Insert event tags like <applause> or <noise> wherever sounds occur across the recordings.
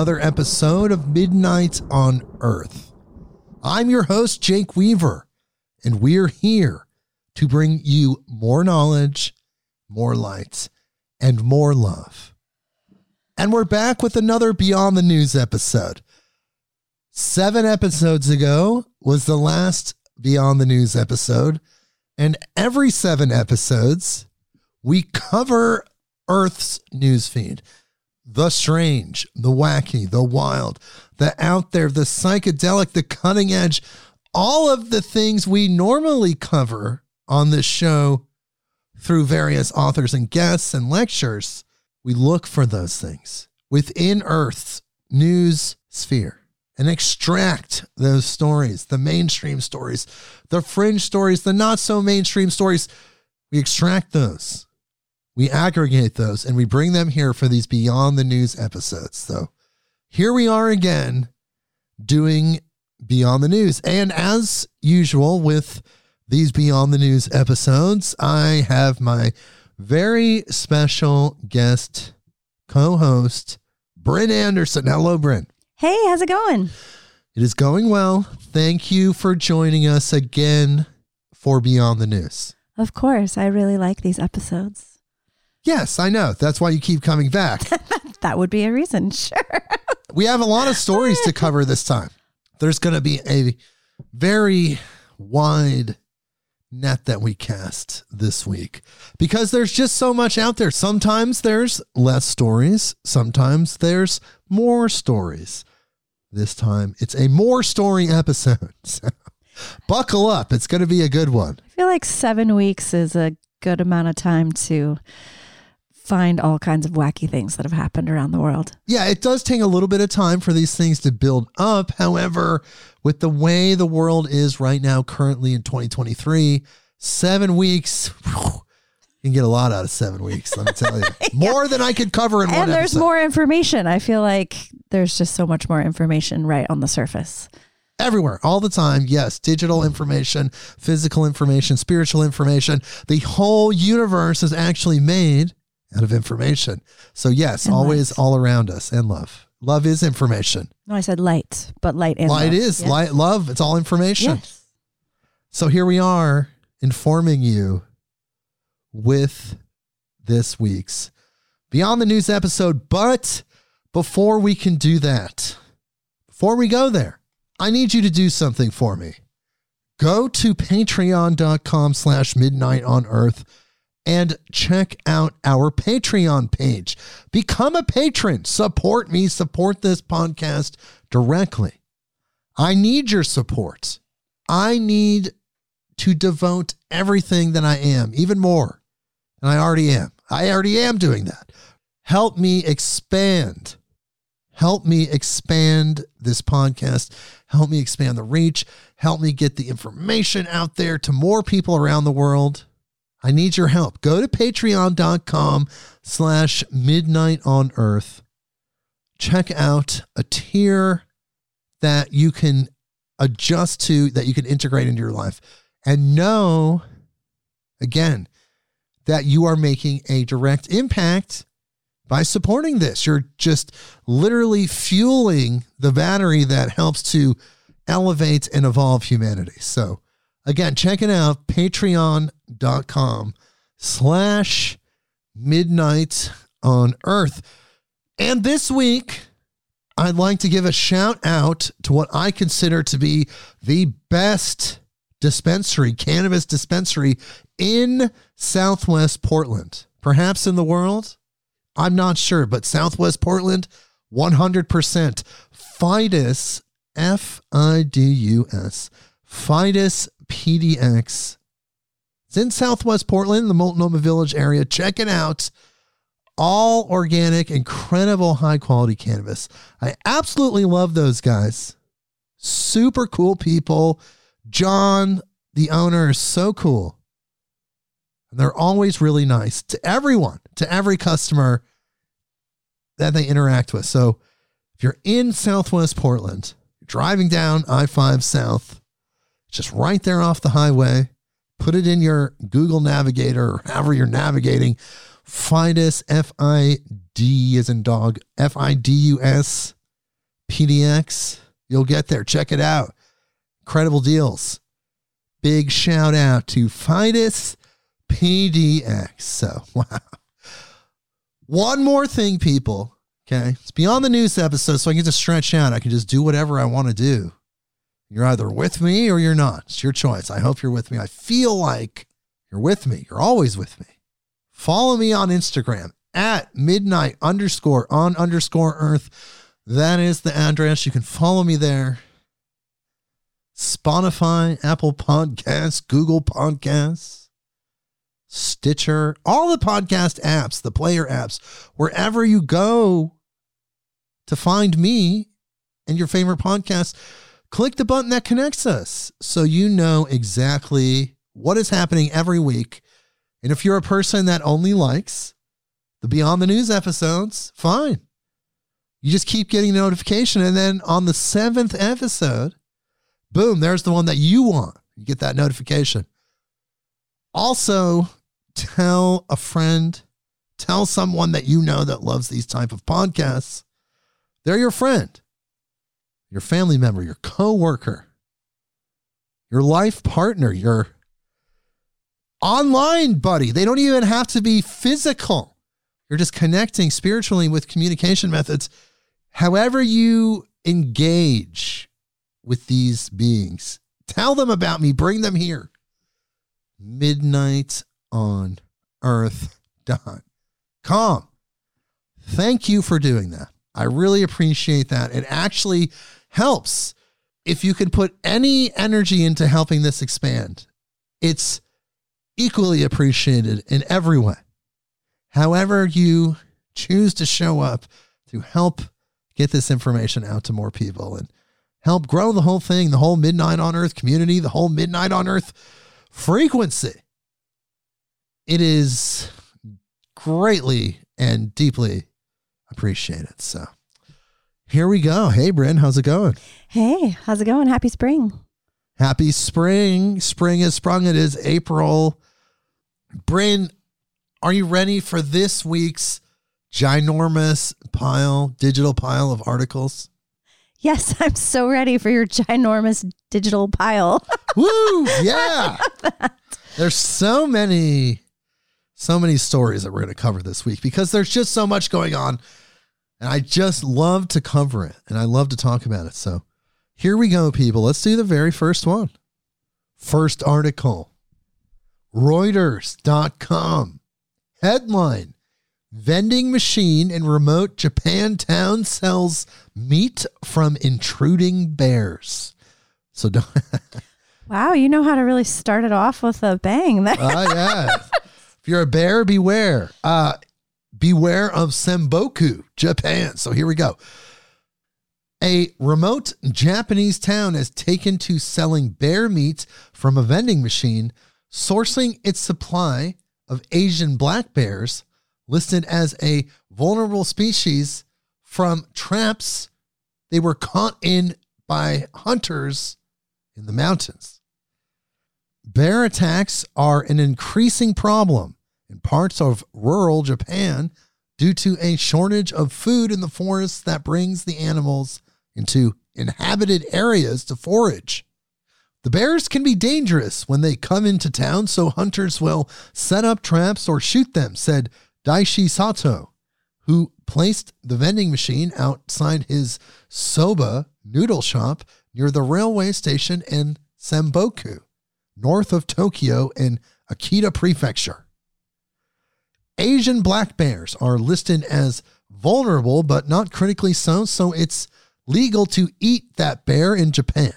another episode of Midnight on Earth. I'm your host, Jake Weaver, and we're here to bring you more knowledge, more light, and more love. And we're back with another Beyond the News episode. Seven episodes ago was the last Beyond the News episode, and every seven episodes, we cover Earth's newsfeed. The strange, the wacky, the wild, the out there, the psychedelic, the cutting edge, all of the things we normally cover on this show through various authors and guests and lectures. We look for those things within Earth's news sphere and extract those stories, the mainstream stories, the fringe stories, the not so mainstream stories. We extract those we aggregate those and we bring them here for these Beyond the News episodes. So here we are again doing Beyond the News. And as usual with these Beyond the News episodes, I have my very special guest co host, Brynn Anderson. Hello, Bryn. Hey, how's it going? It is going well. Thank you for joining us again for Beyond the News. Of course, I really like these episodes. Yes, I know. That's why you keep coming back. <laughs> that would be a reason, <laughs> sure. we have a lot of stories to cover this time. There's going to be a very wide net that we cast this week because there's just so much out there. Sometimes there's less stories, sometimes there's more stories. This time it's a more story episode. <laughs> So buckle up. It's going to be a good one. I feel like seven weeks is a good amount of time to find all kinds of wacky things that have happened around the world. Yeah, it does take a little bit of time for these things to build up. However, with the way the world is right now, currently in 2023, seven weeks. Whew, you can get a lot out of seven weeks, let me tell you. <laughs> yeah. More than I could cover in and one And there's episode. more information. I feel like there's just so much more information right on the surface everywhere all the time yes digital information physical information spiritual information the whole universe is actually made out of information. So yes, and always light. all around us and love. Love is information. No, I said light, but light and light love. is light. Love. It's all information. Yes. So here we are informing you with this week's Beyond the News episode. But before we can do that, before we go there, I need you to do something for me. Go to patreon.com slash midnight on earth and check out our Patreon page. Become a patron. Support me, support this podcast directly. I need your support. I need to devote everything that I am, even more than I already am. I already am doing that. Help me expand. Help me expand this podcast. Help me expand the reach. Help me get the information out there to more people around the world. I need your help. Go to patreon.com slash midnight on earth. Check out a tier that you can adjust to, that you can integrate into your life. And know, again, that you are making a direct impact by supporting this. You're just literally fueling the battery that helps to elevate and evolve humanity. So, again, check it out, Patreon dot com slash midnight on earth. And this week, I'd like to give a shout out to what I consider to be the best dispensary, cannabis dispensary in Southwest Portland, perhaps in the world. I'm not sure, but Southwest Portland, 100% Fidus, F I D U S, Fidus PDX it's in Southwest Portland, the Multnomah Village area. Check it out. All organic, incredible high quality cannabis. I absolutely love those guys. Super cool people. John, the owner, is so cool. And they're always really nice to everyone, to every customer that they interact with. So if you're in Southwest Portland, driving down I 5 South, just right there off the highway, put it in your Google Navigator or however you're navigating. Fidus, F I D as in dog, F I D U S PDX. You'll get there. Check it out. Incredible deals. Big shout out to Fidus PDX. So, <laughs> wow. One more thing, people. Okay. It's beyond the news episode, so I can just stretch out. I can just do whatever I want to do. You're either with me or you're not. It's your choice. I hope you're with me. I feel like you're with me. You're always with me. Follow me on Instagram at midnight underscore on underscore earth. That is the address. You can follow me there. Spotify, Apple Podcasts, Google Podcasts, Stitcher, all the podcast apps, the player apps, wherever you go to find me and your favorite podcast, click the button that connects us so you know exactly what is happening every week. And if you're a person that only likes the Beyond the News episodes, fine. You just keep getting a notification. And then on the seventh episode, boom, there's the one that you want. You get that notification. Also, tell a friend, tell someone that you know that loves these type of podcasts. They're your friend, your family member, your coworker, your life partner, your online buddy. They don't even have to be physical. You're just connecting spiritually with communication methods. However, you engage with these beings, tell them about me, bring them here. Midnight on earth.com. Thank you for doing that. I really appreciate that. It actually helps if you can put any energy into helping this expand. It's equally appreciated in every way. However, you choose to show up to help get this information out to more people and help grow the whole thing, the whole Midnight on Earth community, the whole Midnight on Earth frequency. It is greatly and deeply appreciated. So here we go. Hey, Brynn, how's it going? Hey, how's it going? Happy spring. Happy spring. Spring has sprung. It is April. Brynn, are you ready for this week's ginormous pile, digital pile of articles? Yes, <laughs> I'm so ready for your ginormous digital pile. <laughs> Woo! Yeah. There's so many, so many stories that we're going to cover this week because there's just so much going on. And I just love to cover it and I love to talk about it. So here we go, people. Let's do the very first one. First article Reuters.com. Headline Vending machine in remote Japan town sells meat from intruding bears. So don't. <laughs> wow, you know how to really start it off with a bang. <laughs> Oh, yeah. if you're a bear, beware. Uh, beware of Semboku, Japan. So here we go. A remote Japanese town has taken to selling bear meat from a vending machine, sourcing its supply of Asian black bears listed as a vulnerable species from traps they were caught in by hunters in the mountains. Bear attacks are an increasing problem in parts of rural Japan due to a shortage of food in the forests that brings the animals into inhabited areas to forage. The bears can be dangerous when they come into town, so hunters will set up traps or shoot them, said Daishi Sato, who placed the vending machine outside his soba noodle shop near the railway station in Semboku, north of Tokyo in Akita Prefecture. Asian black bears are listed as vulnerable but not critically so, so it's legal to eat that bear in Japan.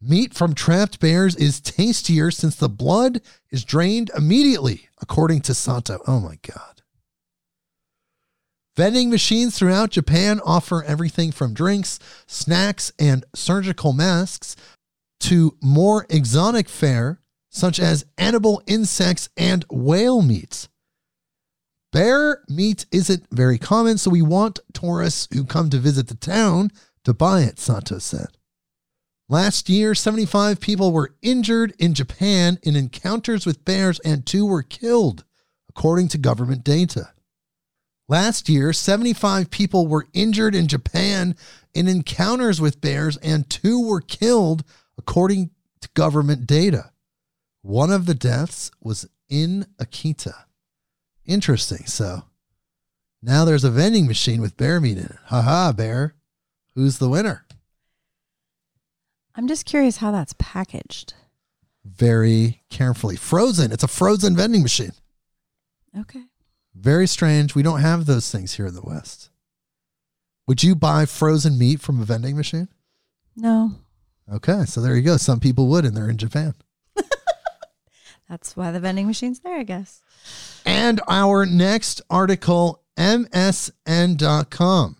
Meat from trapped bears is tastier since the blood is drained immediately, according to Sato. Oh my God. Vending machines throughout Japan offer everything from drinks, snacks, and surgical masks to more exotic fare, such as edible insects and whale meats. Bear meat isn't very common, so we want tourists who come to visit the town to buy it, Sato said. Last year, 75 people were injured in Japan in encounters with bears and two were killed, according to government data. Last year, 75 people were injured in Japan in encounters with bears and two were killed, according to government data. One of the deaths was in Akita. Interesting. So now there's a vending machine with bear meat in it. Haha, bear. Who's the winner? I'm just curious how that's packaged. Very carefully. Frozen. It's a frozen vending machine. Okay. Very strange. We don't have those things here in the West. Would you buy frozen meat from a vending machine? No. Okay, so there you go. Some people would, and they're in Japan. <laughs> That's why the vending machine's there, I guess. And our next article, MSN.com.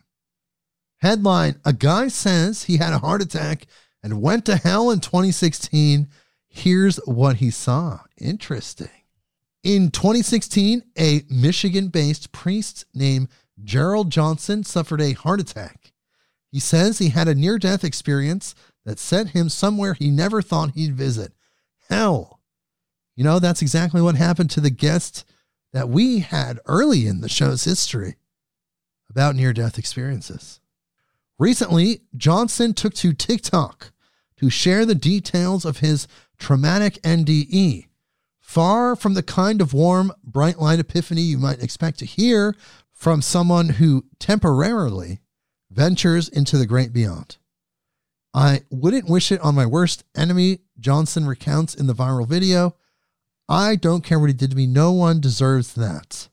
Headline A guy says he had a heart attack and went to hell in 2016. Here's what he saw. Interesting. In 2016, a Michigan based priest named Gerald Johnson suffered a heart attack. He says he had a near death experience that sent him somewhere he never thought he'd visit hell. You know, that's exactly what happened to the guest that we had early in the show's history about near death experiences. Recently, Johnson took to TikTok to share the details of his traumatic NDE, far from the kind of warm, bright light epiphany you might expect to hear from someone who temporarily ventures into the great beyond. I wouldn't wish it on my worst enemy, Johnson recounts in the viral video. I don't care what he did to me. No one deserves that.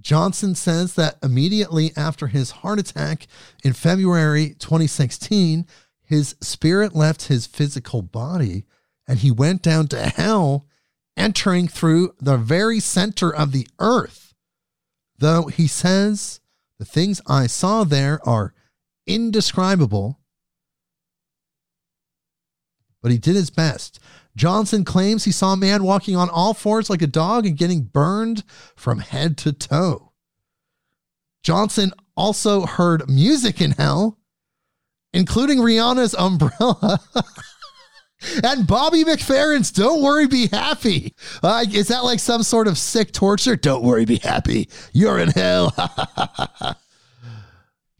Johnson says that immediately after his heart attack in February 2016, his spirit left his physical body and he went down to hell, entering through the very center of the earth. Though he says the things I saw there are indescribable, but he did his best. Johnson claims he saw a man walking on all fours like a dog and getting burned from head to toe. Johnson also heard music in hell, including Rihanna's Umbrella. <laughs> and Bobby McFerrin's Don't Worry, Be Happy. Uh, is that like some sort of sick torture? Don't worry, be happy. You're in hell. <laughs>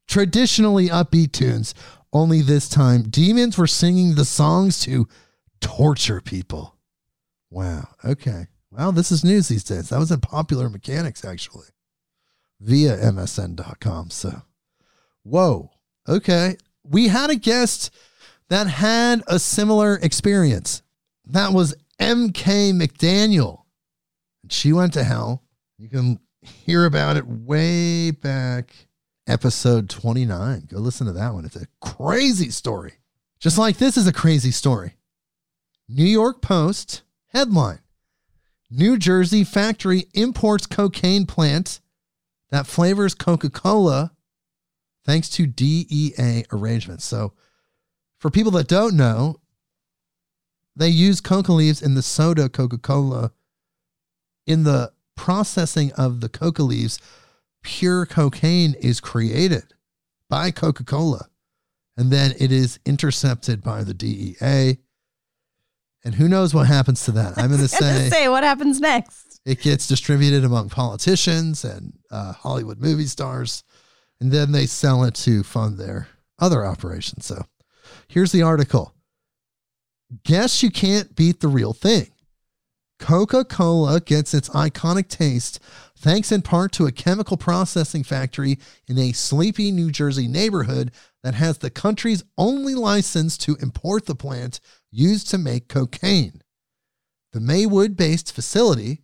Traditionally upbeat tunes, only this time, demons were singing the songs to torture people. Wow. Okay. Well, this is news these days. That was in Popular Mechanics, actually, via MSN.com. So, whoa. Okay. We had a guest that had a similar experience. That was MK McDaniel. And she went to hell. You can hear about it way back, episode 29. Go listen to that one. It's a crazy story. Just like this is a crazy story. New York Post headline New Jersey factory imports cocaine plant that flavors Coca Cola thanks to DEA arrangements. So, for people that don't know, they use coca leaves in the soda Coca Cola. In the processing of the coca leaves, pure cocaine is created by Coca Cola. And then it is intercepted by the DEA. And who knows what happens to that? I'm going <laughs> to say, say what happens next. it gets distributed among politicians and uh, Hollywood movie stars, and then they sell it to fund their other operations. So here's the article Guess you can't beat the real thing. Coca Cola gets its iconic taste thanks in part to a chemical processing factory in a sleepy New Jersey neighborhood that has the country's only license to import the plant used to make cocaine. The Maywood based facility,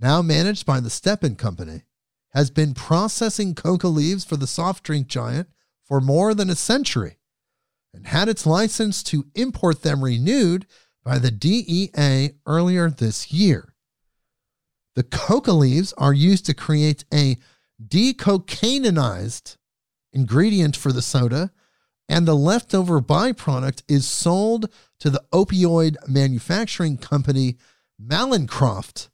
now managed by the Stepan Company, has been processing coca leaves for the soft drink giant for more than a century and had its license to import them renewed by the DEA earlier this year. The coca leaves are used to create a decocainized ingredient for the soda, and the leftover byproduct is sold to the opioid manufacturing company Mallinckrodt,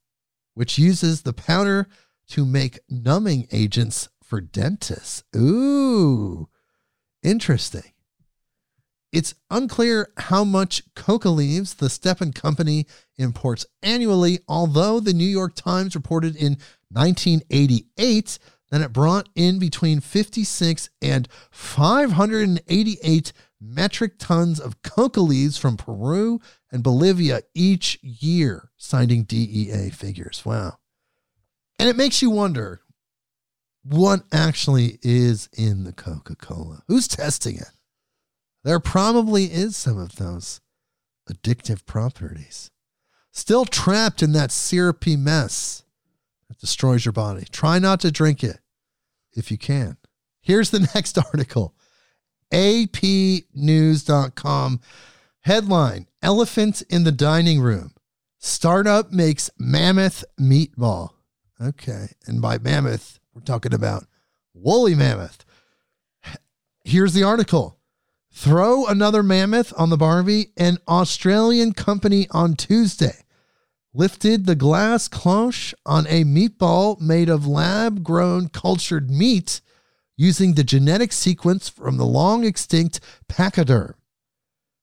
which uses the powder to make numbing agents for dentists. Ooh, interesting. It's unclear how much coca leaves the Stepan Company imports annually, although the New York Times reported in 1988 that it brought in between 56 and 588 metric tons of coca leaves from Peru and Bolivia each year, citing DEA figures. Wow. And it makes you wonder what actually is in the Coca Cola? Who's testing it? There probably is some of those addictive properties. Still trapped in that syrupy mess that destroys your body. Try not to drink it if you can. Here's the <laughs> next article apnews.com. Headline Elephant in the dining room. Startup makes mammoth meatball. Okay. And by mammoth, we're talking about woolly mammoth. Here's the article. Throw another mammoth on the Barbie. An Australian company on Tuesday lifted the glass cloche on a meatball made of lab grown cultured meat using the genetic sequence from the long extinct pachyderm,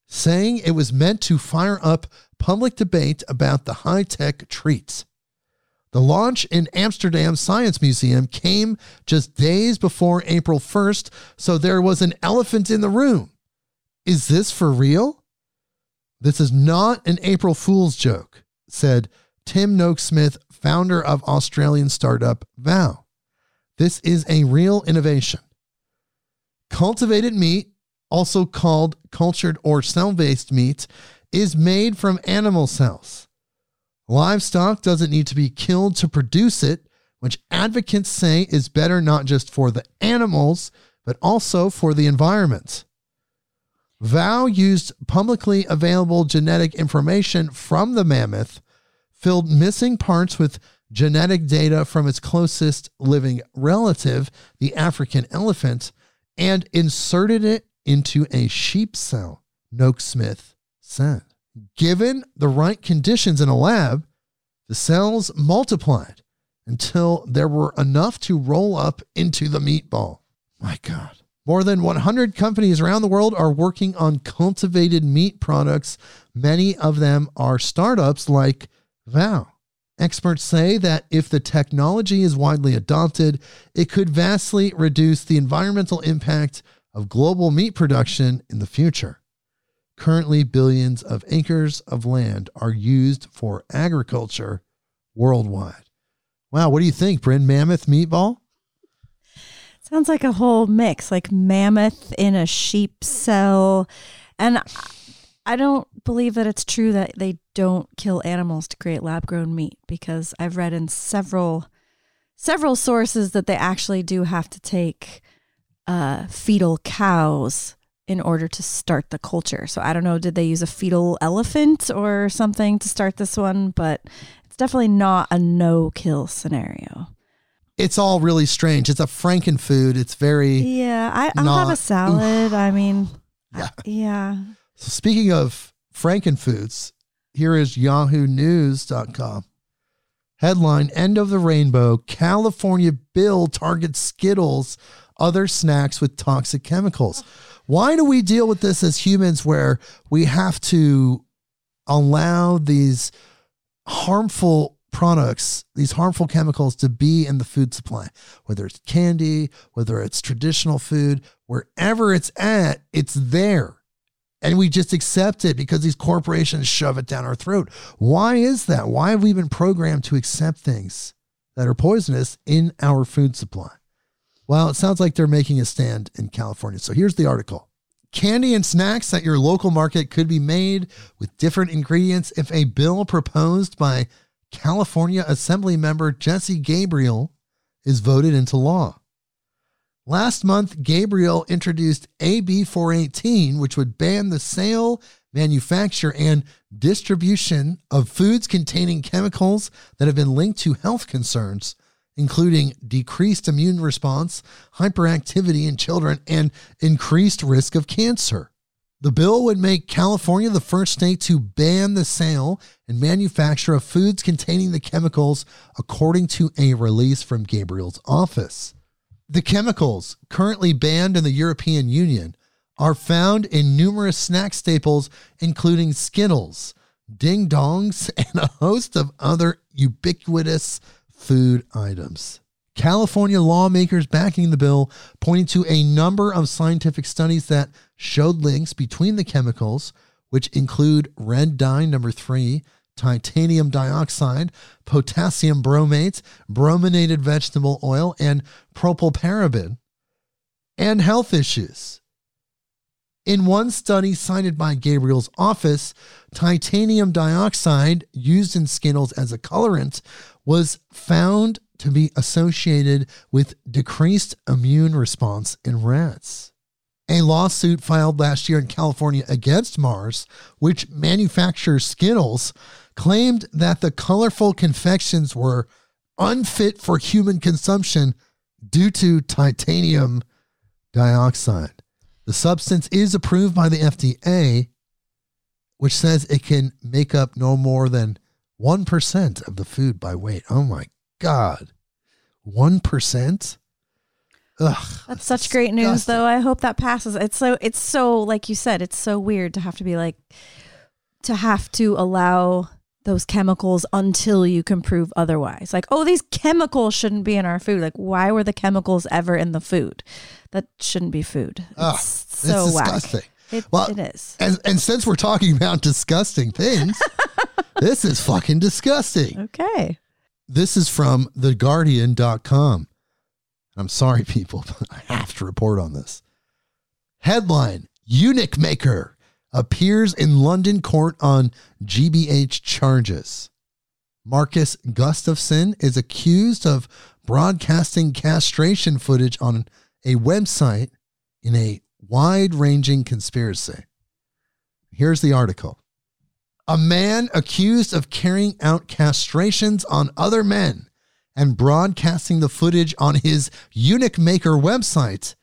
saying it was meant to fire up public debate about the high tech treats. The launch in Amsterdam Science Museum came just days before April 1st, so there was an elephant in the room. Is this for real? This is not an April Fool's joke, said Tim Noakesmith, founder of Australian startup Vow. This is a real innovation. Cultivated meat, also called cultured or cell based meat, is made from animal cells. Livestock doesn't need to be killed to produce it, which advocates say is better not just for the animals, but also for the environment. Vow used publicly available genetic information from the mammoth, filled missing parts with genetic data from its closest living relative, the African elephant, and inserted it into a sheep cell, Noakesmith said. Given the right conditions in a lab, the cells multiplied until there were enough to roll up into the meatball. My God. More than 100 companies around the world are working on cultivated meat products. Many of them are startups like Vow. Experts say that if the technology is widely adopted, it could vastly reduce the environmental impact of global meat production in the future. Currently, billions of acres of land are used for agriculture worldwide. Wow, what do you think, Brynn? Mammoth meatball? Sounds like a whole mix, like mammoth in a sheep cell. And I don't believe that it's true that they don't kill animals to create lab grown meat because I've read in several several sources that they actually do have to take uh, fetal cows in order to start the culture. So I don't know, did they use a fetal elephant or something to start this one? But it's definitely not a no kill scenario it's all really strange. It's a frankenfood. It's very yeah. I, will not, have a salad. I mean, <sighs> yeah, yeah. So speaking of frankenfoods, here is YahooNews.com. Headline: End of the rainbow. California bill targets Skittles, other snacks with toxic chemicals. Why do we deal with this as humans, where we have to allow these harmful products, these harmful chemicals to be in the food supply, whether it's candy, whether it's traditional food, wherever it's at, it's there. And we just accept it because these corporations shove it down our throat. Why is that? Why have we been programmed to accept things that are poisonous in our food supply? Well, it sounds like they're making a stand in California. So here's the article. Candy and snacks at your local market could be made with different ingredients if a bill proposed by California Assembly member Jesse Gabriel is voted into law. Last month, Gabriel introduced AB 418, which would ban the sale, manufacture, and distribution of foods containing chemicals that have been linked to health concerns, including decreased immune response, hyperactivity in children, and increased risk of cancer. The bill would make California the first state to ban the sale and manufacture of foods containing the chemicals, according to a release from Gabriel's office. The chemicals currently banned in the European Union are found in numerous snack staples, including Skittles, Ding Dongs, <laughs> and a host of other ubiquitous food items. California lawmakers backing the bill pointing to a number of scientific studies that showed links between the chemicals, which include red dye number three, titanium dioxide, potassium bromate, brominated vegetable oil, and propylparaben, and health issues. In one study cited by Gabriel's office, titanium dioxide used in Skittles as a colorant was found to be associated with decreased immune response in rats. A lawsuit filed last year in California against Mars, which manufactures Skittles, claimed that the colorful confections were unfit for human consumption due to titanium dioxide. The substance is approved by the FDA, which says it can make up no more than 1% of the food by weight. Oh my God. 1%? Ugh. That's such great news though. I hope that passes. It's so it's so like you said, it's so weird to have to be like to have to allow those chemicals until you can prove otherwise. Like, oh, these chemicals shouldn't be in our food. Like, why were the chemicals ever in the food? That shouldn't be food. It's ah, Ugh, so disgusting. It, Well, it is. And, and since we're talking about disgusting things, <laughs> this is fucking disgusting. Okay. This is from theguardian.com. I'm sorry, people, <laughs> but I have to report on this. Headline Eunuch Maker appears in London court on GBH charges. Marcus Gustafsson is accused of broadcasting castration footage on a website in a wide ranging conspiracy. Here's the article. A man accused of carrying out castrations on other men and broadcasting the footage on his Eunuch Maker website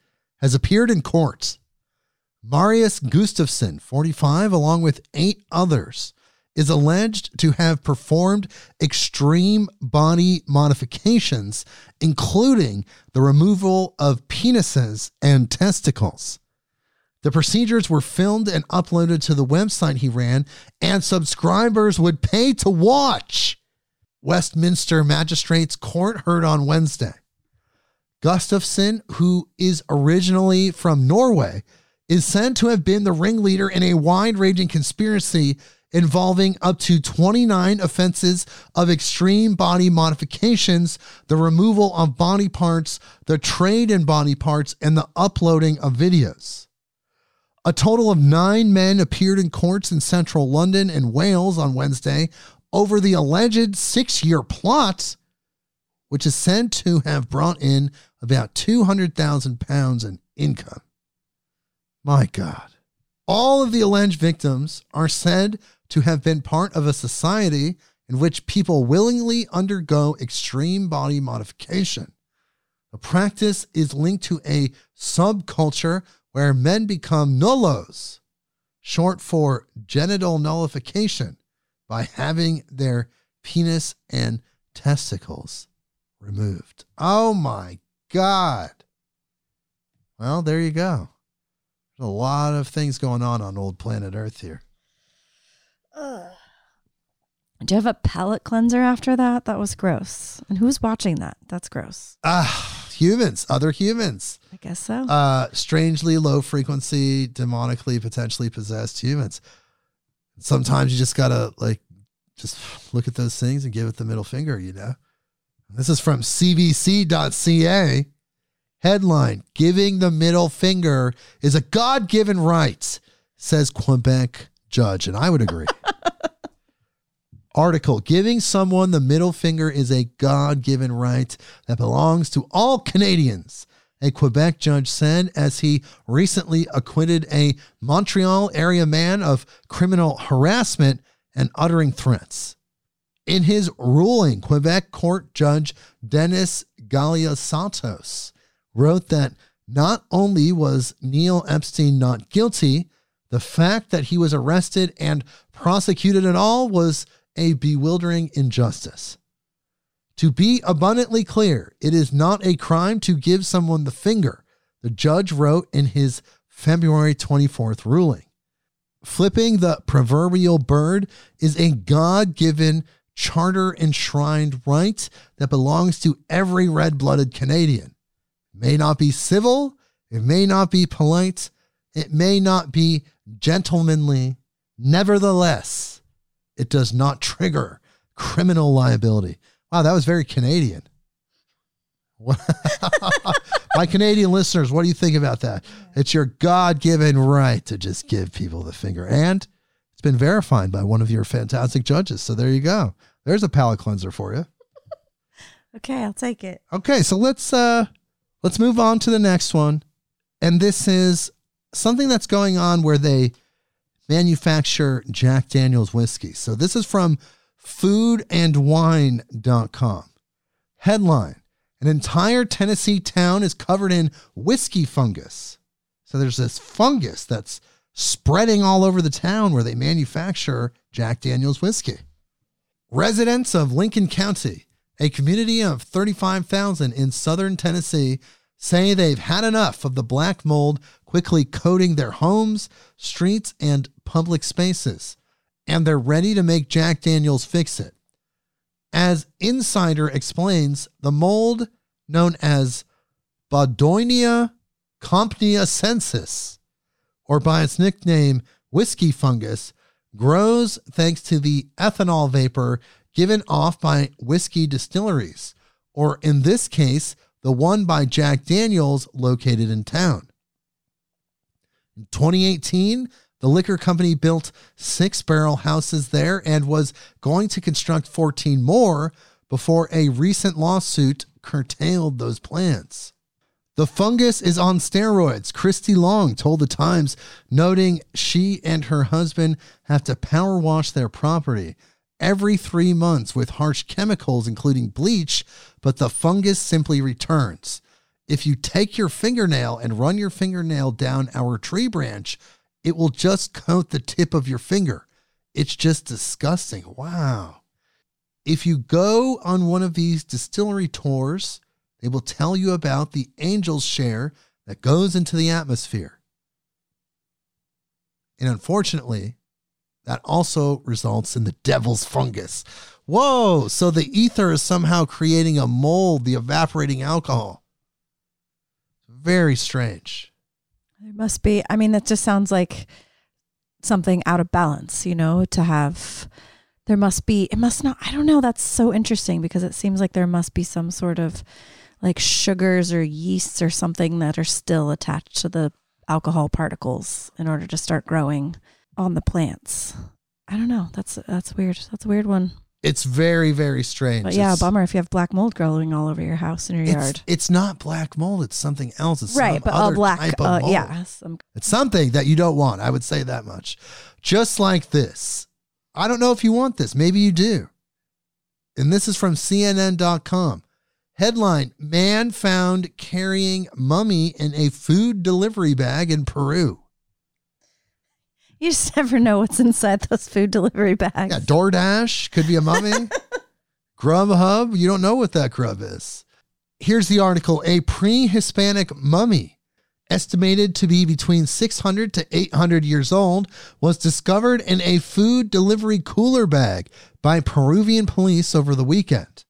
has appeared in court. Marius Gustafsson, 45, along with eight others, is alleged to have performed extreme body modifications, including the removal of penises and testicles. The procedures were filmed and uploaded to the website he ran, and subscribers would pay to watch. Westminster Magistrates Court heard on Wednesday. Gustafsson, who is originally from Norway, is said to have been the ringleader in a wide ranging conspiracy involving up to 29 offenses of extreme body modifications, the removal of body parts, the trade in body parts, and the uploading of videos. A total of nine men appeared in courts in central London and Wales on Wednesday over the alleged six year plot, which is said to have brought in about £200,000 in income. My God. All of the alleged victims are said to have been part of a society in which people willingly undergo extreme body modification. The practice is linked to a subculture where men become nullos, short for genital nullification, by having their penis and testicles removed. Oh my God. Well, there you go. A lot of things going on on old planet Earth here. Do you have a palate cleanser after that? That was gross. And who's watching that? That's gross. Ah, humans, other humans. I guess so. Uh, strangely low frequency, demonically potentially possessed humans. Sometimes you just gotta like just look at those things and give it the middle finger, you know. This is from CBC.ca. Headline Giving the middle finger is a God given right, says Quebec judge. And I would agree. <laughs> Article Giving someone the middle finger is a God given right that belongs to all Canadians, a Quebec judge said as he recently acquitted a Montreal area man of criminal harassment and uttering threats. In his ruling, Quebec court judge Dennis Galiatsatos wrote that not only was Neil Epstein not guilty, The fact that he was arrested and prosecuted at all was a bewildering injustice. To be abundantly clear, it is not a crime to give someone the finger, the judge wrote in his February 24th ruling. Flipping the proverbial bird is a God given, charter enshrined right that belongs to every red blooded Canadian. It may not be civil, it may not be polite, it may not be gentlemanly. Nevertheless, it does not trigger criminal liability. Wow, that was very Canadian. <laughs> My Canadian listeners, what do you think about that? It's your God given right to just give people the finger. And it's been verified by one of your fantastic judges. So there you go. There's a palate cleanser for you. <laughs> Okay, I'll take it. Okay, so let's uh let's move on to the next one. And this is something that's going on where they manufacture Jack Daniels whiskey. So this is from foodandwine.com. Headline An entire Tennessee town is covered in whiskey fungus. So there's this fungus that's spreading all over the town where they manufacture Jack Daniels whiskey. Residents of Lincoln County, a community of 35,000 in southern Tennessee, say they've had enough of the black mold quickly coating their homes, streets, and public spaces, and they're ready to make Jack Daniels fix it. As Insider explains, the mold, known as Baudoinia compniacensis, or by its nickname, whiskey fungus, grows thanks to the ethanol vapor given off by whiskey distilleries, or in this case, the one by Jack Daniels located in town. In 2018, the liquor company built six barrel houses there and was going to construct 14 more before a recent lawsuit curtailed those plans. The fungus is on steroids, Christy Long told The Times, noting she and her husband have to power wash their property every three months with harsh chemicals, including bleach, but the fungus simply returns. If you take your fingernail and run your fingernail down our tree branch, it will just coat the tip of your finger. It's just disgusting. Wow. If you go on one of these distillery tours, they will tell you about the angel's share that goes into the atmosphere. And unfortunately, that also results in the devil's fungus. Whoa, so the ether is somehow creating a mold, the evaporating alcohol. Very strange. There must be. I mean, that just sounds like something out of balance, you know, to have. There must be, it must not, I don't know. That's so interesting because it seems like there must be some sort of like sugars or yeasts or something that are still attached to the alcohol particles in order to start growing on the plants. I don't know. That's that's weird. That's a weird one. It's very, very strange. But yeah, It's- bummer if you have black mold growing all over your house and your It's, yard. it's not black mold. It's something else. It's Right, some but other a black, type of uh, mold. yeah, some It's something that you don't want. I would say that much. Just like this. I don't know if you want this. Maybe you do. And this is from CNN.com. Headline Man found carrying mummy in a food delivery bag in Peru. You just <laughs> never know what's inside those food delivery bags. Yeah, DoorDash could be a mummy. <laughs> Grubhub, you don't know what that grub is. Here's the article A pre Hispanic mummy, estimated to be between 600 to 800 years old, was discovered in a food delivery cooler bag by Peruvian police over the weekend.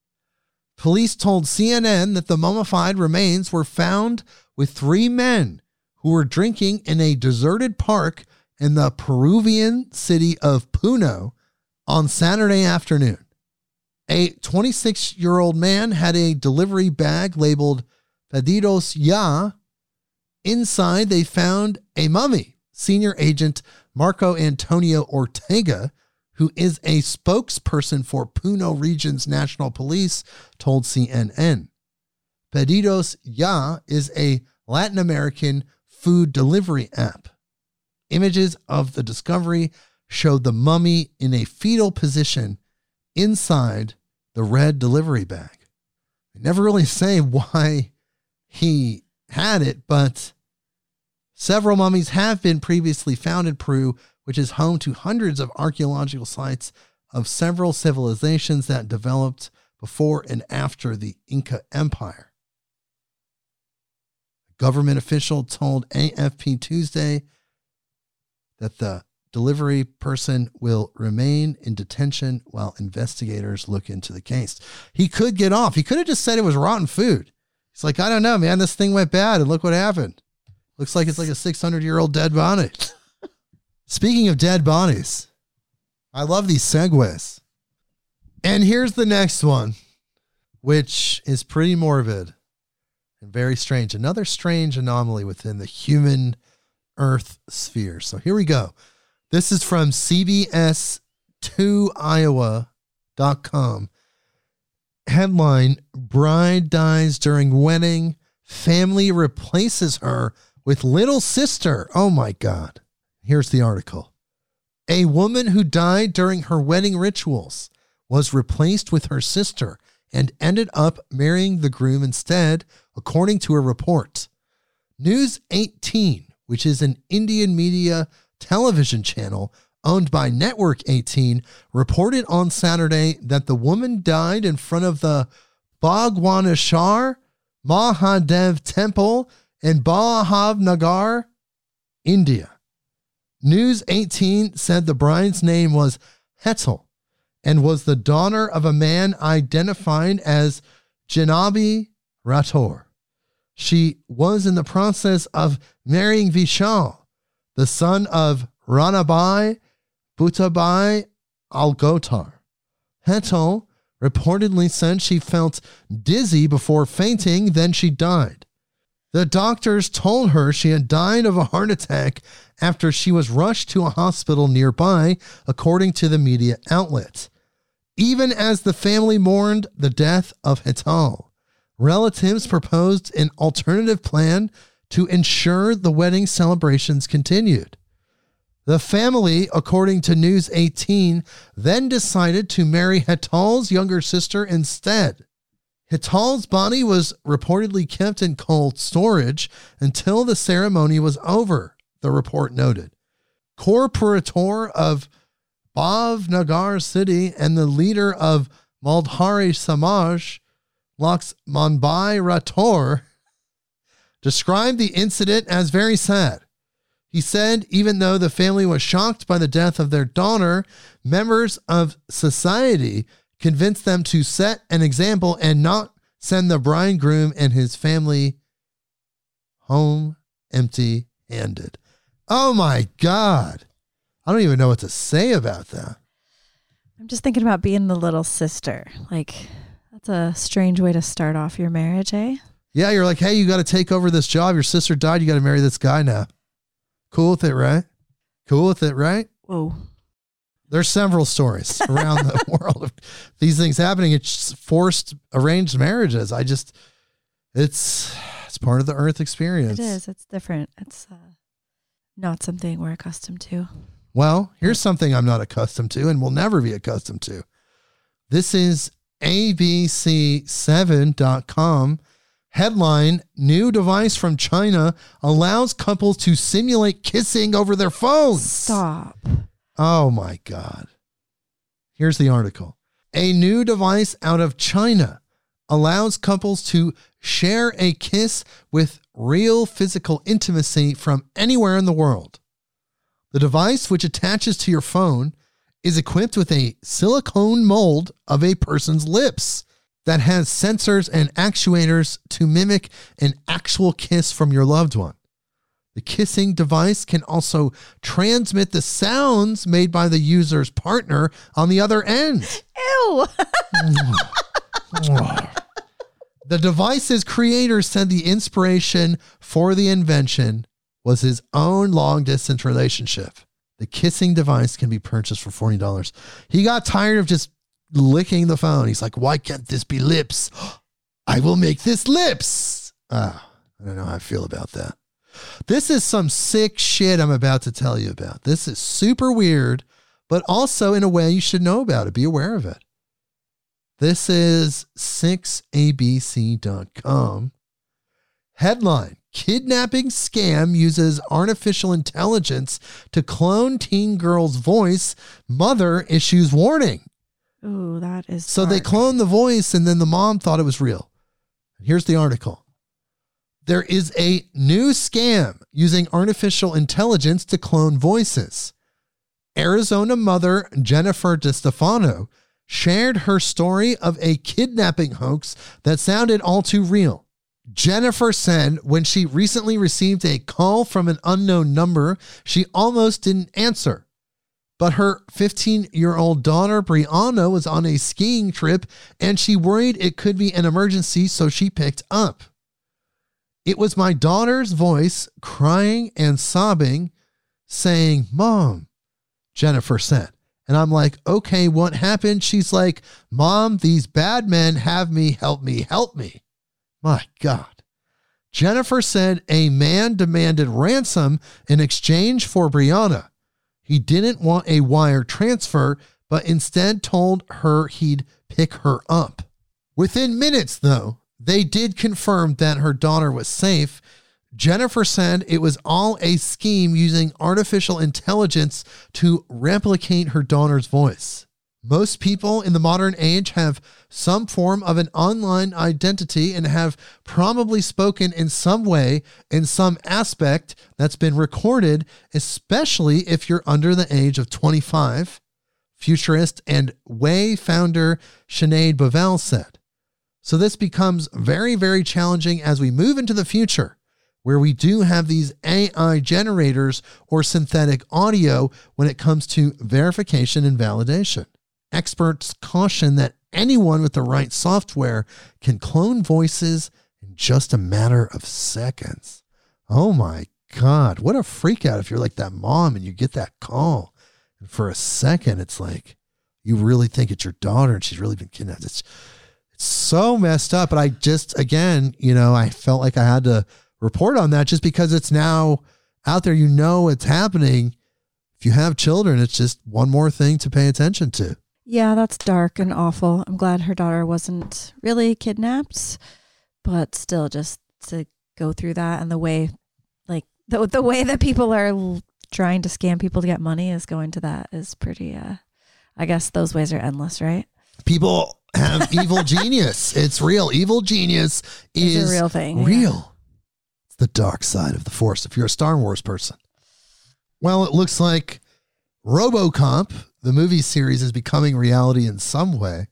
Police told CNN that the mummified remains were found with three men who were drinking in a deserted park in the Peruvian city of Puno on Saturday afternoon. A 26 year old man had a delivery bag labeled Pedidos Ya. Inside, they found a mummy. Senior agent Marco Antonio Ortega, who is a spokesperson for Puno Region's National Police, told CNN. Pedidos Ya is a Latin American food delivery app. Images of the discovery showed the mummy in a fetal position inside the red delivery bag. They never really <laughs> say why he had it, but Several mummies have been previously found in Peru, which is home to hundreds of archaeological sites of several civilizations that developed before and after the Inca Empire. A government official told AFP Tuesday that the delivery person will remain in detention while investigators look into the case. He could get off. He could have just said it was rotten food. He's like, I don't know, man. This thing went bad, and look what happened. Looks like it's like a 600 year old dead body. <laughs> Speaking of dead bodies, I love these segues. And here's the next one, which is pretty morbid and very strange. Another strange anomaly within the human earth sphere. So here we go. This is from CBS2Iowa.com. Headline Bride dies during wedding. Family replaces her with little sister. Oh my God. Here's the article. A woman who died during her wedding rituals was replaced with her sister and ended up marrying the groom instead, according to a report. News 18, which is an Indian media television channel owned by Network 18, reported on Saturday that the woman died in front of the Bhagwaneshwar Mahadev Temple in Bhavnagar, India. News 18 said the bride's name was Hetal and was the daughter of a man identified as Janabi Rator. She was in the process of marrying Vishal, the son of Ranabai Bhutabai Algotar. Hetal reportedly said she felt dizzy before fainting, then she died. The doctors told her she had died of a heart attack after she was rushed to a hospital nearby, according to the media outlet. Even as the family mourned the death of Hetal, relatives proposed an alternative plan to ensure the wedding celebrations continued. The family, according to News 18, then decided to marry Hetal's younger sister instead. Hetal's body was reportedly kept in cold storage until the ceremony was over, the report noted. Corporator of Bhavnagar city and the leader of Maldhari Samaj, Lux Manbai Rator, described the incident as very sad. He said, even though the family was shocked by the death of their daughter, members of society convinced them to set an example and not send the bridegroom and his family home empty handed. Oh my God. I don't even know what to say about that. I'm just thinking about being the little sister. Like, that's a strange way to start off your marriage, eh? Yeah, you're like, hey, you got to take over this job. Your sister died. You got to marry this guy now. Cool with it, right? Cool with it, right? Whoa. There's several stories <laughs> around the world of these things happening. It's forced arranged marriages. I just, it's it's part of the Earth experience. It is. It's different. It's uh, not something we're accustomed to. Well, here's something I'm not accustomed to and will never be accustomed to. This is ABC7.com. Headline New device from China allows couples to simulate kissing over their phones. Stop. Oh my God. Here's the article. A new device out of China allows couples to share a kiss with real physical intimacy from anywhere in the world. The device, which attaches to your phone, is equipped with a silicone mold of a person's lips that has sensors and actuators to mimic an actual kiss from your loved one. The kissing device can also transmit the sounds made by the user's partner on the other end. Ew. <laughs> the device's creator said the inspiration for the invention was his own long distance relationship. The kissing device can be purchased for $40. He got tired of just licking the phone. He's like, why can't this be lips? I will make this lips. Ah, I don't know how I feel about that. This is some sick shit I'm about to tell you about. This is super weird, but also in a way you should know about it. Be aware of it. This is 6abc.com. Headline Kidnapping scam uses artificial intelligence to clone teen girl's voice. Mother issues warning. Ooh, that is So they dark. cloned the voice, and then the mom thought it was real. Here's the article. There is a new scam using artificial intelligence to clone voices. Arizona mother Jennifer DeStefano shared her story of a kidnapping hoax that sounded all too real. Jennifer said when she recently received a call from an unknown number, she almost didn't answer. But her 15 year old daughter, Brianna, was on a skiing trip and she worried it could be an emergency, so she picked up. It was my daughter's voice crying and sobbing, saying, Mom, Jennifer said. And I'm like, okay, what happened? She's like, Mom, these bad men have me, help me, help me. My God. Jennifer said a man demanded ransom in exchange for Brianna. He didn't want a wire transfer, but instead told her he'd pick her up. Within minutes, though, they did confirm that her daughter was safe. Jennifer said it was all a scheme using artificial intelligence to replicate her daughter's voice. Most people in the modern age have some form of an online identity and have probably spoken in some way, in some aspect that's been recorded, especially if you're under the age of 25, futurist and WAYE founder Sinead Bovell said. So this becomes very, very challenging as we move into the future where we do have these AI generators or synthetic audio when it comes to verification and validation. Experts caution that anyone with the right software can clone voices in just a matter of seconds. Oh my God, what a freak out if you're like that mom and you get that call. And for a second, it's like you really think it's your daughter and she's really been kidnapped. It's, it's so messed up. But I just, again, you know, I felt like I had to report on that just because it's now out there. You know, it's happening. If you have children, it's just one more thing to pay attention to. Yeah, that's dark and awful. I'm glad her daughter wasn't really kidnapped, but still, just to go through that and the way, like the the way that people are l- trying to scam people to get money is going to that is pretty. uh I guess those ways are endless, right? People <laughs> have evil genius. It's real. Evil genius is It's a real thing. yeah. real. It's the dark side of the force if you're a Star Wars person. Well, it looks like Robocop, the movie series, is becoming reality in some way.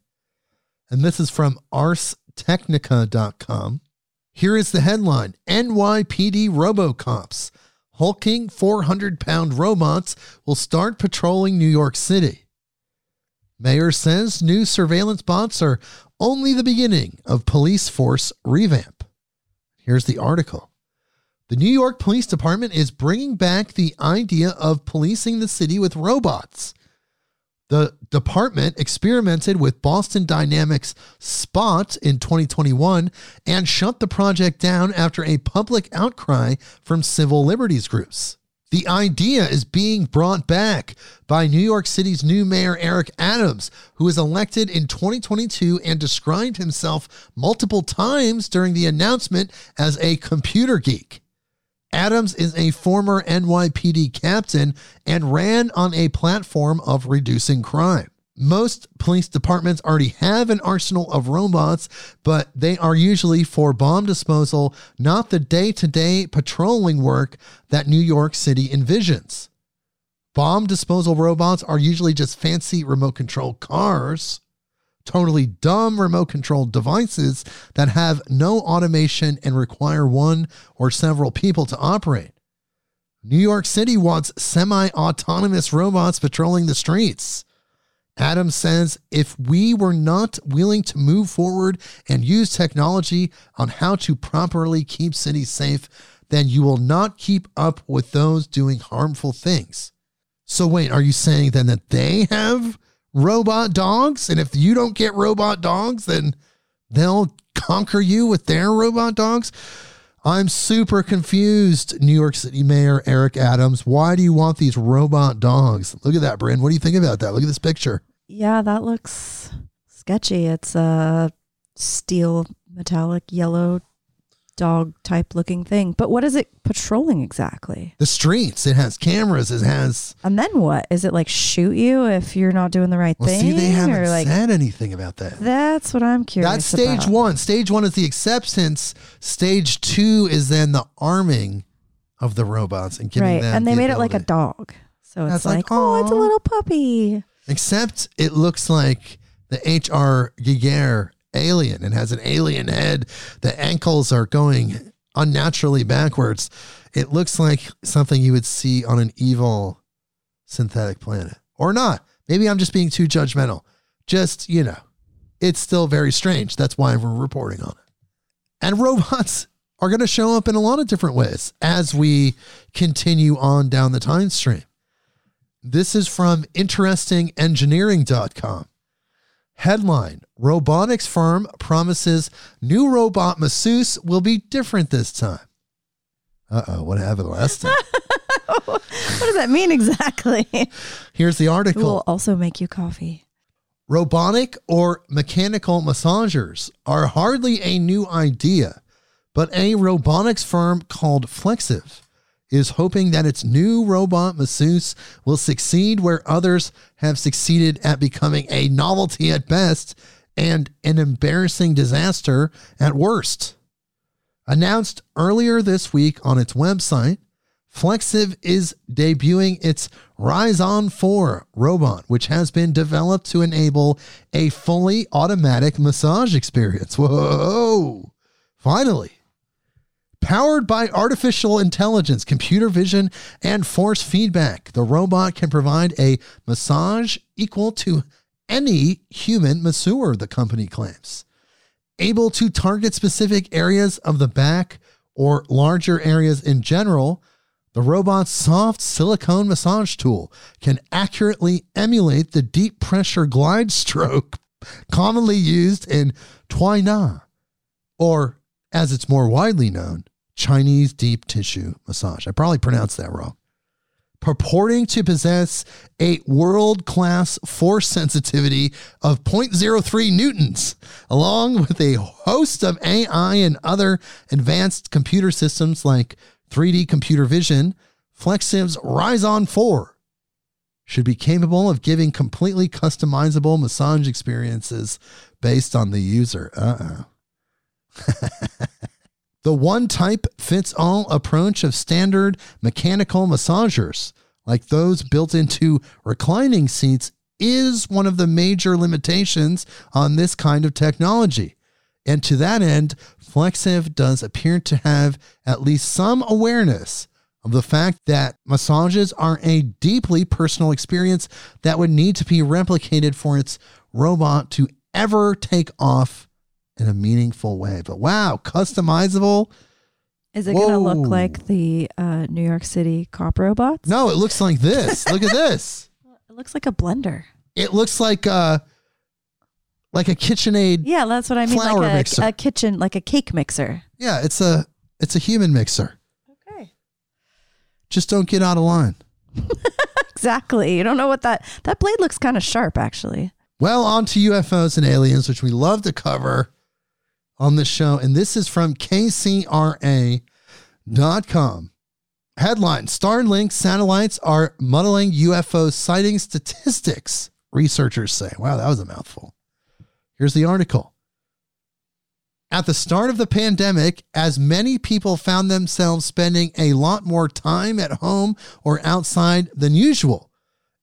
And this is from arstechnica.com. Here is the headline NYPD Robocops. Hulking 400 pound robots will start patrolling New York City. Mayor says new surveillance bots are only the beginning of police force revamp. Here's the article. The New York Police Department is bringing back the idea of policing the city with robots. The department experimented with Boston Dynamics Spot in 2021 and shut the project down after a public outcry from civil liberties groups. The idea is being brought back by New York City's new mayor, Eric Adams, who was elected in 2022 and described himself multiple times during the announcement as a computer geek. Adams is a former NYPD captain and ran on a platform of reducing crime. Most police departments already have an arsenal of robots, but they are usually for bomb disposal, not the day to day patrolling work that New York City envisions. Bomb disposal robots are usually just fancy remote control cars, totally dumb remote controlled devices that have no automation and require one or several people to operate. New York City wants semi autonomous robots patrolling the streets. Adams says if we were not willing to move forward and use technology on how to properly keep cities safe, then you will not keep up with those doing harmful things. So, wait, are you saying then that they have robot dogs? And if you don't get robot dogs, then they'll conquer you with their robot dogs? I'm super confused, New York City Mayor Eric Adams. Why do you want these robot dogs? Look at that, Brynn. What do you think about that? Look at this picture. Yeah, that looks sketchy. It's a steel, metallic, yellow dog type looking thing. But what is it patrolling exactly? The streets. It has cameras. It has. And then what? Is it like shoot you if you're not doing the right Well, thing? see, they haven't like said anything about that. that's what I'm curious. That's stage about. one. Stage one is the acceptance. Stage two is then the arming of the robots and giving right? them. And they the made it like a dog. So it's That's like, like, oh, it's a little puppy. Except it looks like the H.R. Giger alien. and has an alien head. The ankles are going unnaturally backwards. It looks like something you would see on an evil synthetic planet. Or not. Maybe I'm just being too judgmental. Just, you know, it's still very strange. That's why we're reporting on it. And robots are going to show up in a lot of different ways as we continue on down the time stream. This is from interestingengineering.com. Headline Robotics firm promises new robot masseuse will be different this time. Uh oh, what happened last time? <laughs> what does that mean exactly? Here's the article. will also make you coffee. Robotic or mechanical massagers are hardly a new idea, but a robotics firm called Flexiv is hoping that its new robot masseuse will succeed where others have succeeded at becoming a novelty at best and an embarrassing disaster at worst. Announced earlier this week on its website, Flexiv is debuting its Rizon 4 robot, which has been developed to enable a fully automatic massage experience. Whoa! Finally. Powered by artificial intelligence, computer vision, and force feedback, the robot can provide a massage equal to any human masseur, the company claims. Able to target specific areas of the back or larger areas in general, the robot's soft silicone massage tool can accurately emulate the deep pressure glide stroke <laughs> commonly used in Tui Na, or as it's more widely known, Chinese deep tissue massage. I probably pronounced that wrong purporting to possess a world class force sensitivity of 0.03 newtons, along with a host of AI and other advanced computer systems like 3D computer vision. Flexiv's Rizon 4 should be capable of giving completely customizable massage experiences based on the user. Uh oh. <laughs> The one type fits all approach of standard mechanical massagers, like those built into reclining seats, is one of the major limitations on this kind of technology. And to that end, Flexiv does appear to have at least some awareness of the fact that massages are a deeply personal experience that would need to be replicated for its robot to ever take off in a meaningful way. But wow, customizable. Is it going to look like the uh, New York City cop robots? No, it looks like this. <laughs> Look at this. It looks like a blender. It looks like a like a KitchenAid. Yeah, that's what I mean. Flour like a, mixer. a kitchen, like a cake mixer. Yeah, it's a it's a human mixer. Okay. Just don't get out of line. <laughs> Exactly. You don't know what that that blade looks kind of sharp, actually. Well, on to UFOs and aliens, which we love to cover on the show. And this is from KCRA.com. Headline Starlink satellites are muddling UFO sighting statistics, researchers say. Wow, that was a mouthful. Here's the article. At the start of the pandemic, as many people found themselves spending a lot more time at home or outside than usual,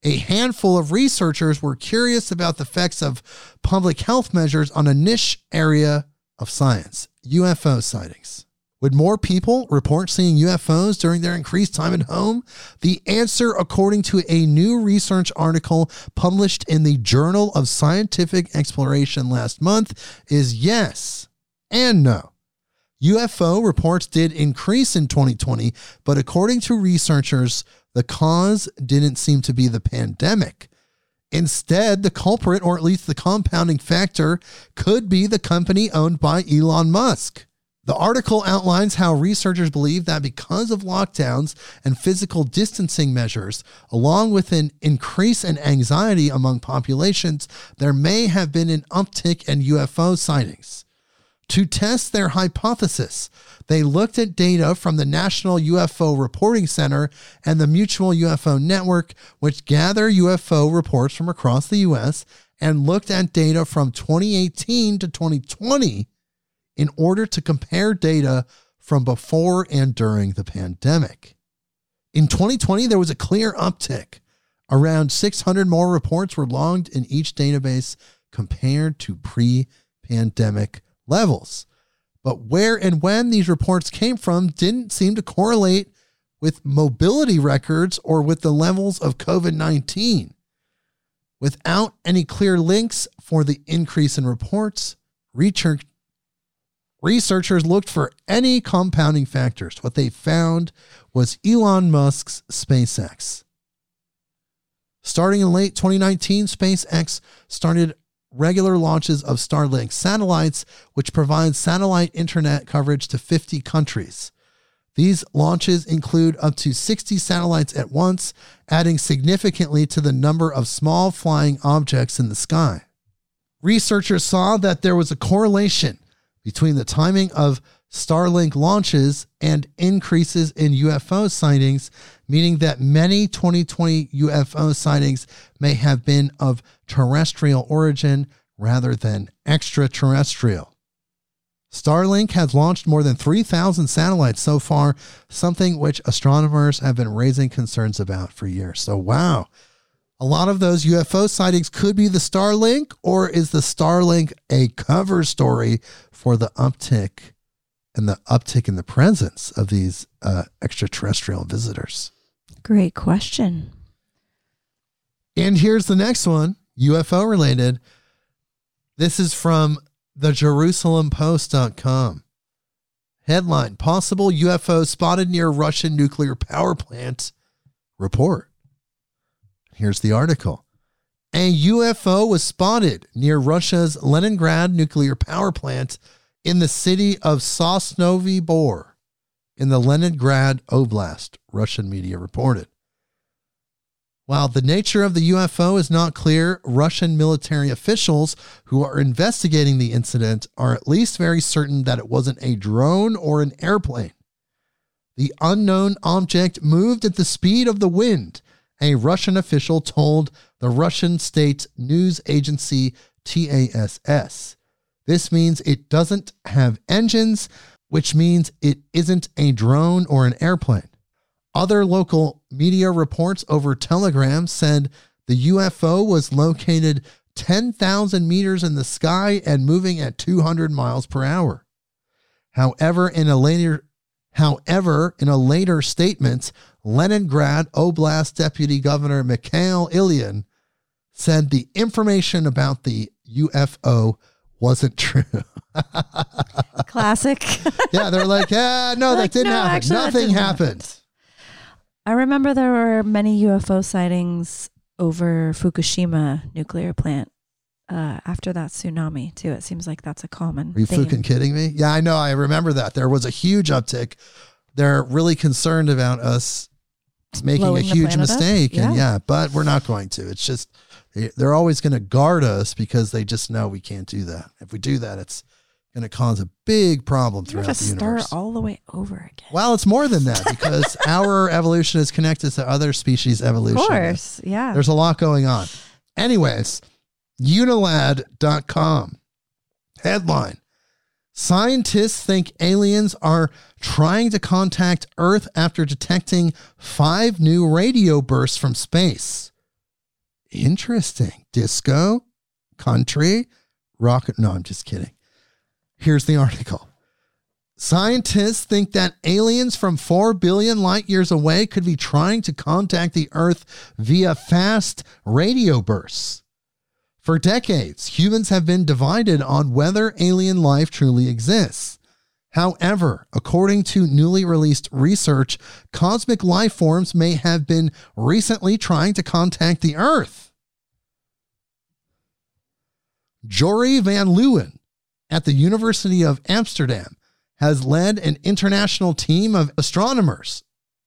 a handful of researchers were curious about the effects of public health measures on a niche area of science UFO sightings. Would more people report seeing UFOs during their increased time at home? The answer, according to a new research article published in the Journal of Scientific Exploration last month, is yes and no. UFO reports did increase in 2020, but according to researchers, the cause didn't seem to be the pandemic. Instead, the culprit, or at least the compounding factor, could be the company owned by Elon Musk. The article outlines how researchers believe that because of lockdowns and physical distancing measures, along with an increase in anxiety among populations, there may have been an uptick in UFO sightings. To test their hypothesis. They looked at data from the National UFO Reporting Center and the Mutual UFO Network, which gather UFO reports from across the US, and looked at data from 2018 to 2020 in order to compare data from before and during the pandemic. In 2020, there was a clear uptick. Around 600 more reports were logged in each database compared to pre pandemic levels. But where and when these reports came from didn't seem to correlate with mobility records or with the levels of COVID 19. Without any clear links for the increase in reports, research, researchers looked for any compounding factors. What they found was Elon Musk's SpaceX. Starting in late 2019, SpaceX started regular launches of Starlink satellites, which provide satellite internet coverage to 50 countries. These launches include up to 60 satellites at once, adding significantly to the number of small flying objects in the sky. Researchers saw that there was a correlation between the timing of Starlink launches and increases in UFO sightings, meaning that many 2020 UFO sightings may have been of terrestrial origin rather than extraterrestrial. Starlink has launched more than 3,000 satellites so far, something which astronomers have been raising concerns about for years. So, wow. A lot of those UFO sightings could be the Starlink, or is the Starlink a cover story for the uptick and the uptick in the presence of these uh, extraterrestrial visitors? Great question. And here's the next one UFO related. This is from the JerusalemPost.com. Headline Possible UFO spotted near Russian nuclear power plant. Report. Here's the article. A UFO was spotted near Russia's Leningrad nuclear power plant in the city of Sosnovy Bor in the Leningrad Oblast, Russian media reported. While the nature of the UFO is not clear, Russian military officials who are investigating the incident are at least very certain that it wasn't a drone or an airplane. The unknown object moved at the speed of the wind, a Russian official told the Russian state news agency TASS. This means it doesn't have engines, which means it isn't a drone or an airplane. Other local media reports over Telegram said the UFO was located 10,000 meters in the sky and moving at 200 miles per hour. However, in a later However, in a later statement, Leningrad Oblast Deputy Governor Mikhail Ilyin said the information about the UFO wasn't true. <laughs> Classic. yeah, they're like, yeah, no, that Like, didn't no, happen. actually, Nothing happened. I remember there were many UFO sightings over Fukushima nuclear plant uh, after that tsunami too. It seems like that's a common. Are you theme. fucking kidding me? Yeah, I know. I remember that. There was a huge uptick. They're really concerned about us making a Blowing the huge mistake. And Yeah. yeah, but we're not going to. It's just, they- they're always going to guard us because they just know we can't do that. If we do that, it's going to cause a big problem You throughout have the to start universe. all the way over again. well, it's more than that because <laughs> our evolution is connected to other species' evolution. Of course, yeah. There's a lot going on. Anyways, unilad.com headline Scientists think aliens are trying to contact Earth after detecting five new radio bursts from space. Interesting. Disco, country, rock. No, I'm just kidding. Here's the article. Scientists think that aliens from 4 billion light years away could be trying to contact the Earth via fast radio bursts. For decades, humans have been divided on whether alien life truly exists. However, according to newly released research, cosmic life forms may have been recently trying to contact the Earth. Joeri van Leeuwen at the University of Amsterdam has led an international team of astronomers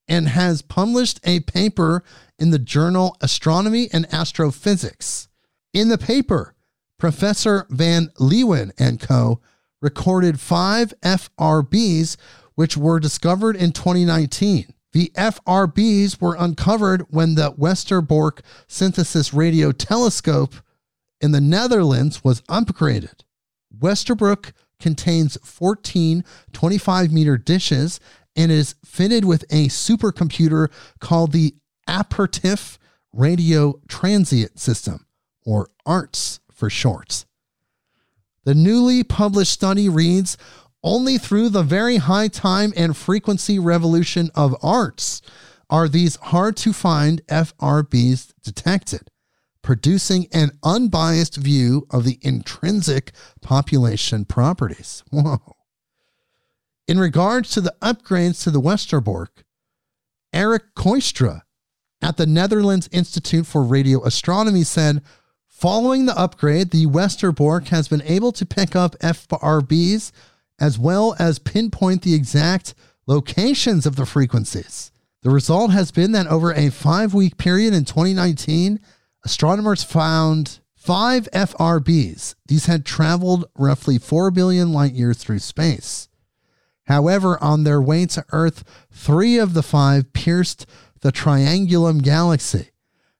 and has published a paper in the journal Astronomy and Astrophysics. In the paper, Professor Van Leeuwen and co. recorded five FRBs, which were discovered in 2019. The FRBs were uncovered when the Westerbork Synthesis Radio Telescope in the Netherlands was upgraded. Westerbork contains 14 25 meter dishes and is fitted with a supercomputer called the Apertif Radio Transient System, or ARTS for short. The newly published study reads only through the very high time and frequency revolution of arts are these hard to find FRBs detected, producing an unbiased view of the intrinsic population properties. <laughs> Whoa. In regards to the upgrades to the Westerbork, Eric Kooistra at the Netherlands Institute for Radio Astronomy said, following the upgrade, the Westerbork has been able to pick up FRBs as well as pinpoint the exact locations of the frequencies. The result has been that over a five week period in 2019, astronomers found five FRBs. These had traveled roughly 4 billion light years through space. However, on their way to Earth, three of the five pierced the Triangulum Galaxy.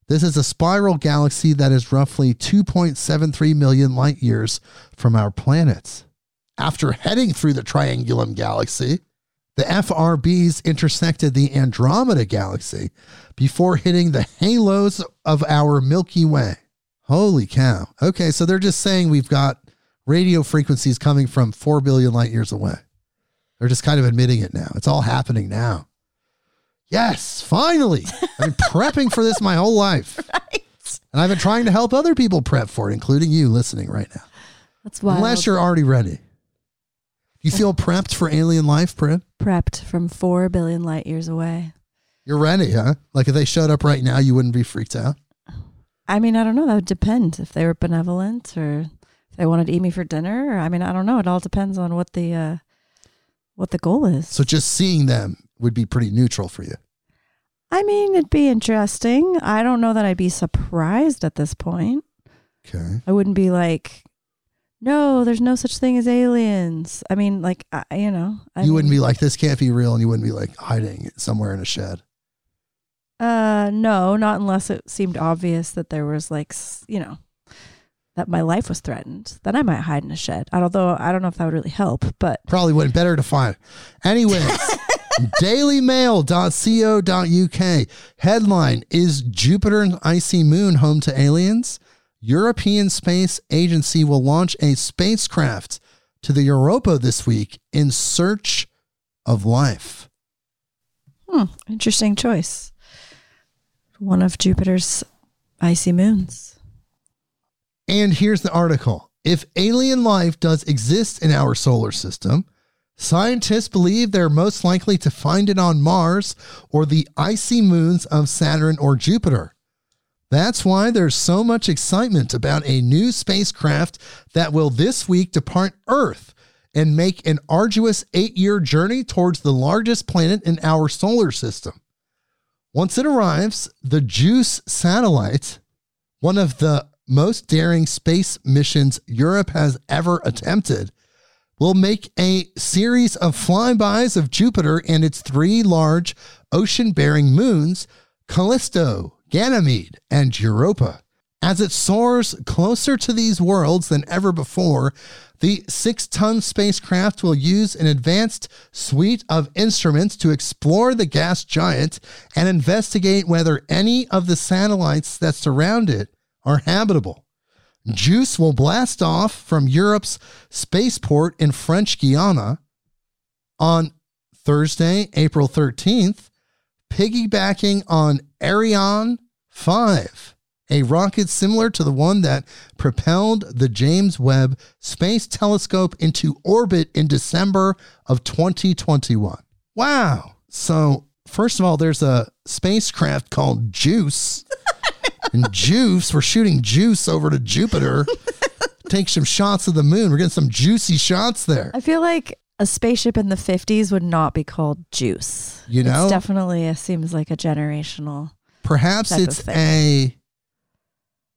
This is a spiral galaxy that is roughly 2.73 million light years from our planet. After heading through the Triangulum Galaxy, the FRBs intersected the Andromeda Galaxy before hitting the halos of our Milky Way. Holy cow. Okay, so they're just saying we've got radio frequencies coming from 4 billion light years away. They're just kind of admitting it now. It's all happening now. Yes, finally. I've been prepping for this my whole life. <laughs> Right. And I've been trying to help other people prep for it, including you listening right now. That's wild. Unless you're already ready. Do you feel prepped for alien life, Brynn? prepped from four billion light years away. You're ready, huh? Like if they showed up right now, you wouldn't be freaked out. I mean, I don't know. That would depend if they were benevolent or if they wanted to eat me for dinner. Or, I mean, I don't know. It all depends on what the uh, what the goal is. So just seeing them would be pretty neutral for you. I mean, it'd be interesting. I don't know that I'd be surprised at this point. Okay. I wouldn't be like, no, there's no such thing as aliens. I mean, like, I, you know, I you wouldn't be like, this can't be real, and you wouldn't be like hiding somewhere in a shed. Uh, no, not unless it seemed obvious that there was like, you know, that my life was threatened. Then I might hide in a shed. Although I don't know if that would really help. But Probably wouldn't. Better to find. Anyways, <laughs> dailymail.co.uk headline Is Jupiter's icy moon home to aliens? European Space Agency will launch a spacecraft to the Europa this week in search of life. hmm, interesting choice. One of Jupiter's icy moons. And here's the article. If alien life does exist in our solar system, scientists believe they're most likely to find it on Mars or the icy moons of Saturn or Jupiter. That's why there's so much excitement about a new spacecraft that will this week depart Earth and make an arduous eight year journey towards the largest planet in our solar system. Once it arrives, the JUICE satellite, one of the most daring space missions Europe has ever attempted, will make a series of flybys of Jupiter and its three large ocean bearing moons, Callisto, Ganymede, and Europa. As it soars closer to these worlds than ever before, the six ton spacecraft will use an advanced suite of instruments to explore the gas giant and investigate whether any of the satellites that surround it are habitable. Juice will blast off from Europe's spaceport in French Guiana on Thursday, April 13th, piggybacking on Ariane 5, a rocket similar to the one that propelled the James Webb Space Telescope into orbit in December of 2021. Wow. So, first of all, there's a spacecraft called Juice. <laughs> and Juice, we're shooting Juice over to Jupiter. Take some shots of the moon. We're getting some juicy shots there. I feel like a spaceship in the 50s would not be called Juice. You know? It's definitely it seems like a generational. Perhaps it's a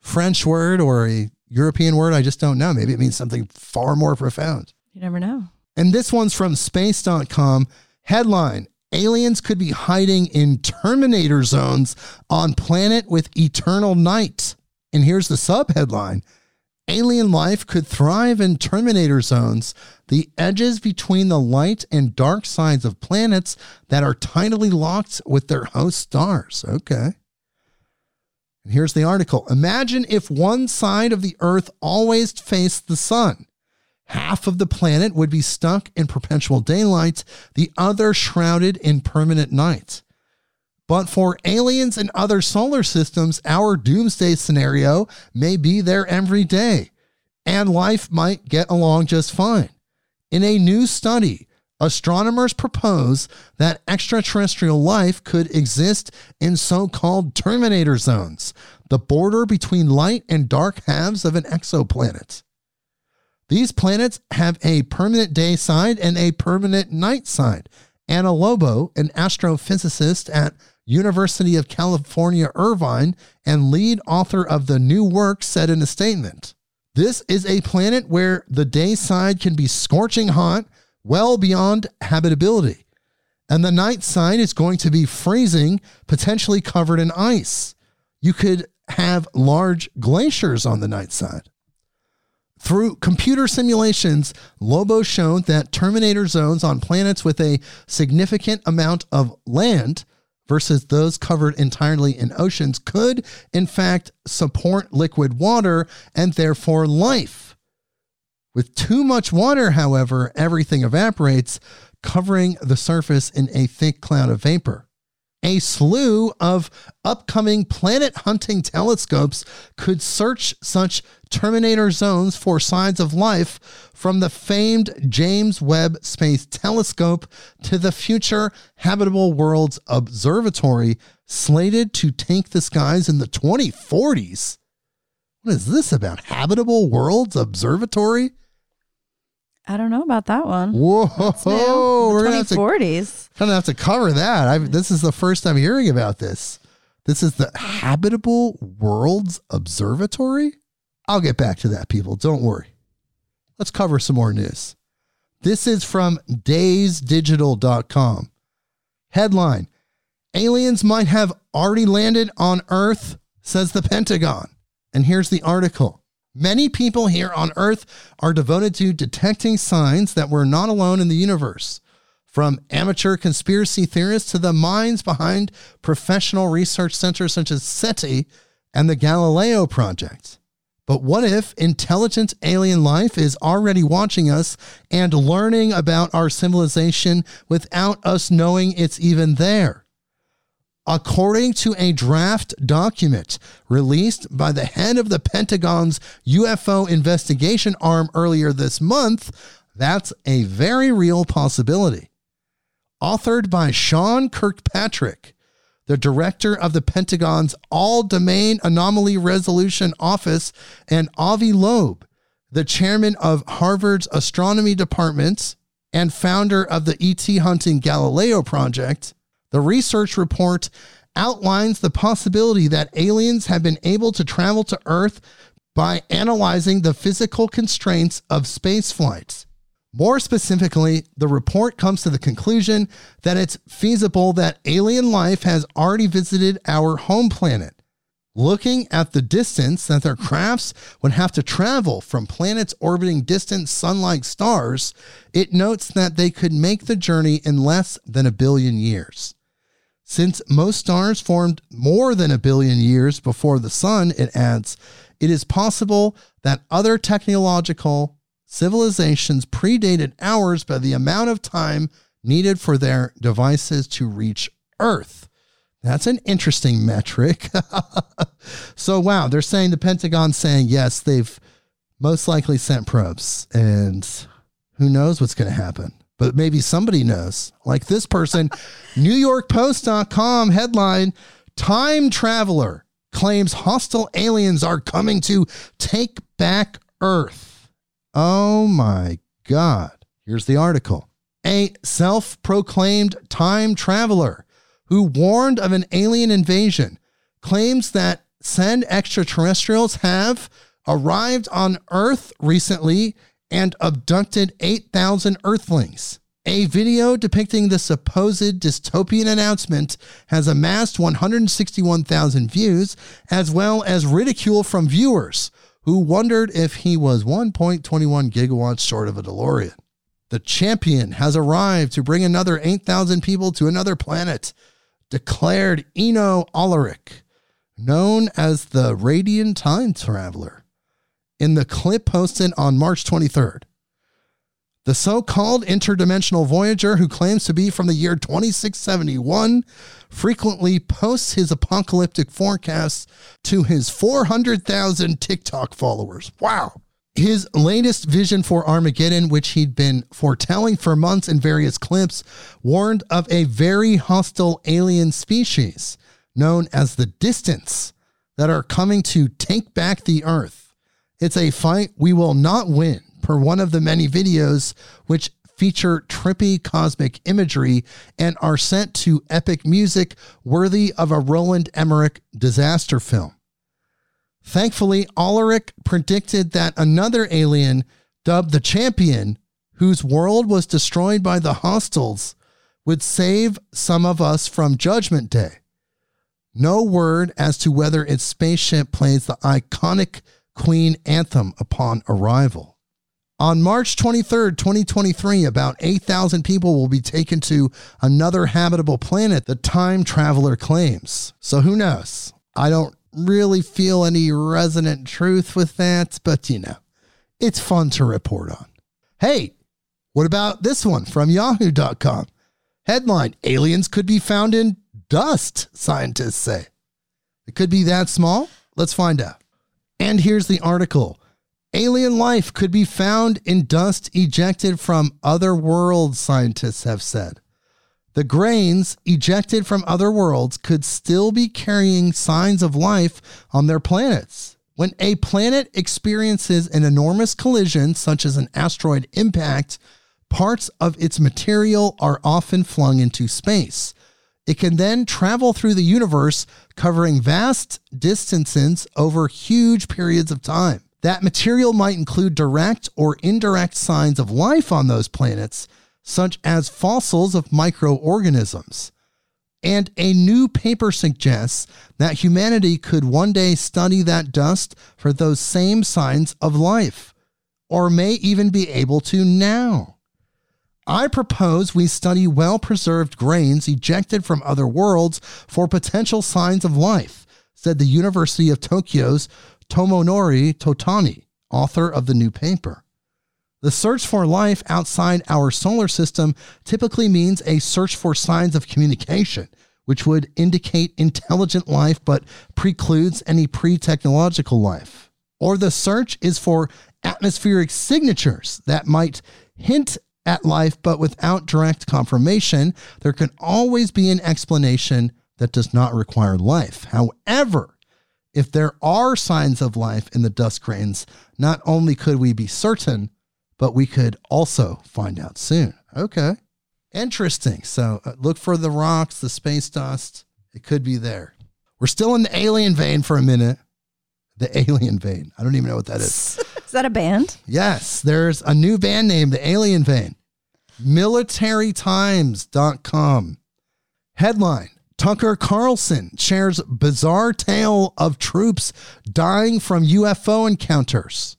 French word or a European word. I just don't know. Maybe it means something far more profound. You never know. And this one's from space.com. Headline Aliens could be hiding in Terminator zones on planet with eternal night. And here's the sub headline Alien life could thrive in Terminator zones, the edges between the light and dark sides of planets that are tidally locked with their host stars. Okay. And here's the article Imagine if one side of the Earth always faced the sun. Half of the planet would be stuck in perpetual daylight, the other shrouded in permanent night. But for aliens and other solar systems, our doomsday scenario may be there every day, and life might get along just fine. In a new study, astronomers propose that extraterrestrial life could exist in so called terminator zones, the border between light and dark halves of an exoplanet. These planets have a permanent day side and a permanent night side. Ana Lobo, an astrophysicist at University of California, Irvine, and lead author of the new work, said in a statement This is a planet where the day side can be scorching hot, well beyond habitability. And the night side is going to be freezing, potentially covered in ice. You could have large glaciers on the night side. Through computer simulations, Lobo showed that Terminator zones on planets with a significant amount of land versus those covered entirely in oceans could, in fact, support liquid water and therefore life. With too much water, however, everything evaporates, covering the surface in a thick cloud of vapor. A slew of upcoming planet hunting telescopes could search such Terminator zones for signs of life from the famed James Webb Space Telescope to the future Habitable Worlds Observatory, slated to take the skies in the 2040s. What is this about? Habitable Worlds Observatory? I don't know about that one. Whoa, We're gonna have to 2040s. kind of have to cover that. I, this is the first time hearing about this. This is the Habitable Worlds Observatory. I'll get back to that, people. Don't worry. Let's cover some more news. This is from dazeddigital.com. Headline Aliens might have already landed on Earth, says the Pentagon. And here's the article. Many people here on Earth are devoted to detecting signs that we're not alone in the universe. From amateur conspiracy theorists to the minds behind professional research centers such as SETI and the Galileo Project. But what if intelligent alien life is already watching us and learning about our civilization without us knowing it's even there? According to a draft document released by the head of the Pentagon's UFO investigation arm earlier this month, that's a very real possibility. Authored by Sean Kirkpatrick, the director of the Pentagon's All Domain Anomaly Resolution Office, and Avi Loeb, the chairman of Harvard's Astronomy Department and founder of the ET Hunting Galileo Project, the research report outlines the possibility that aliens have been able to travel to Earth by analyzing the physical constraints of space flights. More specifically, the report comes to the conclusion that it's feasible that alien life has already visited our home planet. Looking at the distance that their crafts would have to travel from planets orbiting distant sun like stars, it notes that they could make the journey in less than a billion years. Since most stars formed more than a billion years before the sun, it adds, it is possible that other technological civilizations predated ours by the amount of time needed for their devices to reach Earth. That's an interesting metric. <laughs> so, wow, they're saying the Pentagon saying, yes, they've most likely sent probes, and who knows what's going to happen. But maybe somebody knows. Like this person, <laughs> NewYorkPost.com headline Time Traveler claims hostile aliens are coming to take back Earth. Oh my God. Here's the article. A self proclaimed time traveler who warned of an alien invasion claims that said extraterrestrials have arrived on Earth recently and abducted 8,000 Earthlings. A video depicting the supposed dystopian announcement has amassed 161,000 views, as well as ridicule from viewers who wondered if he was 1.21 gigawatts short of a DeLorean. The champion has arrived to bring another 8,000 people to another planet, declared Eno Alaric, known as the Radiant Time Traveler, in the clip posted on March 23rd. The so called interdimensional Voyager, who claims to be from the year 2671, frequently posts his apocalyptic forecasts to his 400,000 TikTok followers. Wow. His latest vision for Armageddon, which he'd been foretelling for months in various clips, warned of a very hostile alien species known as the Distance that are coming to take back the Earth. It's a fight we will not win per one of the many videos which feature trippy cosmic imagery and are sent to epic music worthy of a Roland Emmerich disaster film. Thankfully, Alaric predicted that another alien, dubbed the Champion, whose world was destroyed by the hostiles, would save some of us from Judgment Day. No word as to whether its spaceship plays the iconic Queen anthem upon arrival. On March 23rd, 2023, about 8,000 people will be taken to another habitable planet, the time traveler claims. So who knows? I don't really feel any resonant truth with that, but you know, it's fun to report on. Hey, what about this one from yahoo.com? Headline Aliens could be found in dust, scientists say. It could be that small? Let's find out. And here's the article Alien life could be found in dust ejected from other worlds, scientists have said. The grains ejected from other worlds could still be carrying signs of life on their planets. When a planet experiences an enormous collision, such as an asteroid impact, parts of its material are often flung into space. It can then travel through the universe, covering vast distances over huge periods of time. That material might include direct or indirect signs of life on those planets, such as fossils of microorganisms. And a new paper suggests that humanity could one day study that dust for those same signs of life, or may even be able to now. I propose we study well preserved grains ejected from other worlds for potential signs of life, said the University of Tokyo's Tomonori Totani, author of the new paper. The search for life outside our solar system typically means a search for signs of communication, which would indicate intelligent life but precludes any pre technological life. Or the search is for atmospheric signatures that might hint at life but without direct confirmation. There can always be an explanation that does not require life. However, if there are signs of life in the dust grains, not only could we be certain, but we could also find out soon. Okay. Interesting. So uh, look for the rocks, the space dust. It could be there. We're still in the alien vein for a minute. The alien vein. I don't even know what that is. <laughs> is that a band? Yes. There's a new band name, the alien vein. Militarytimes.com. Headline Tucker Carlson shares bizarre tale of troops dying from UFO encounters.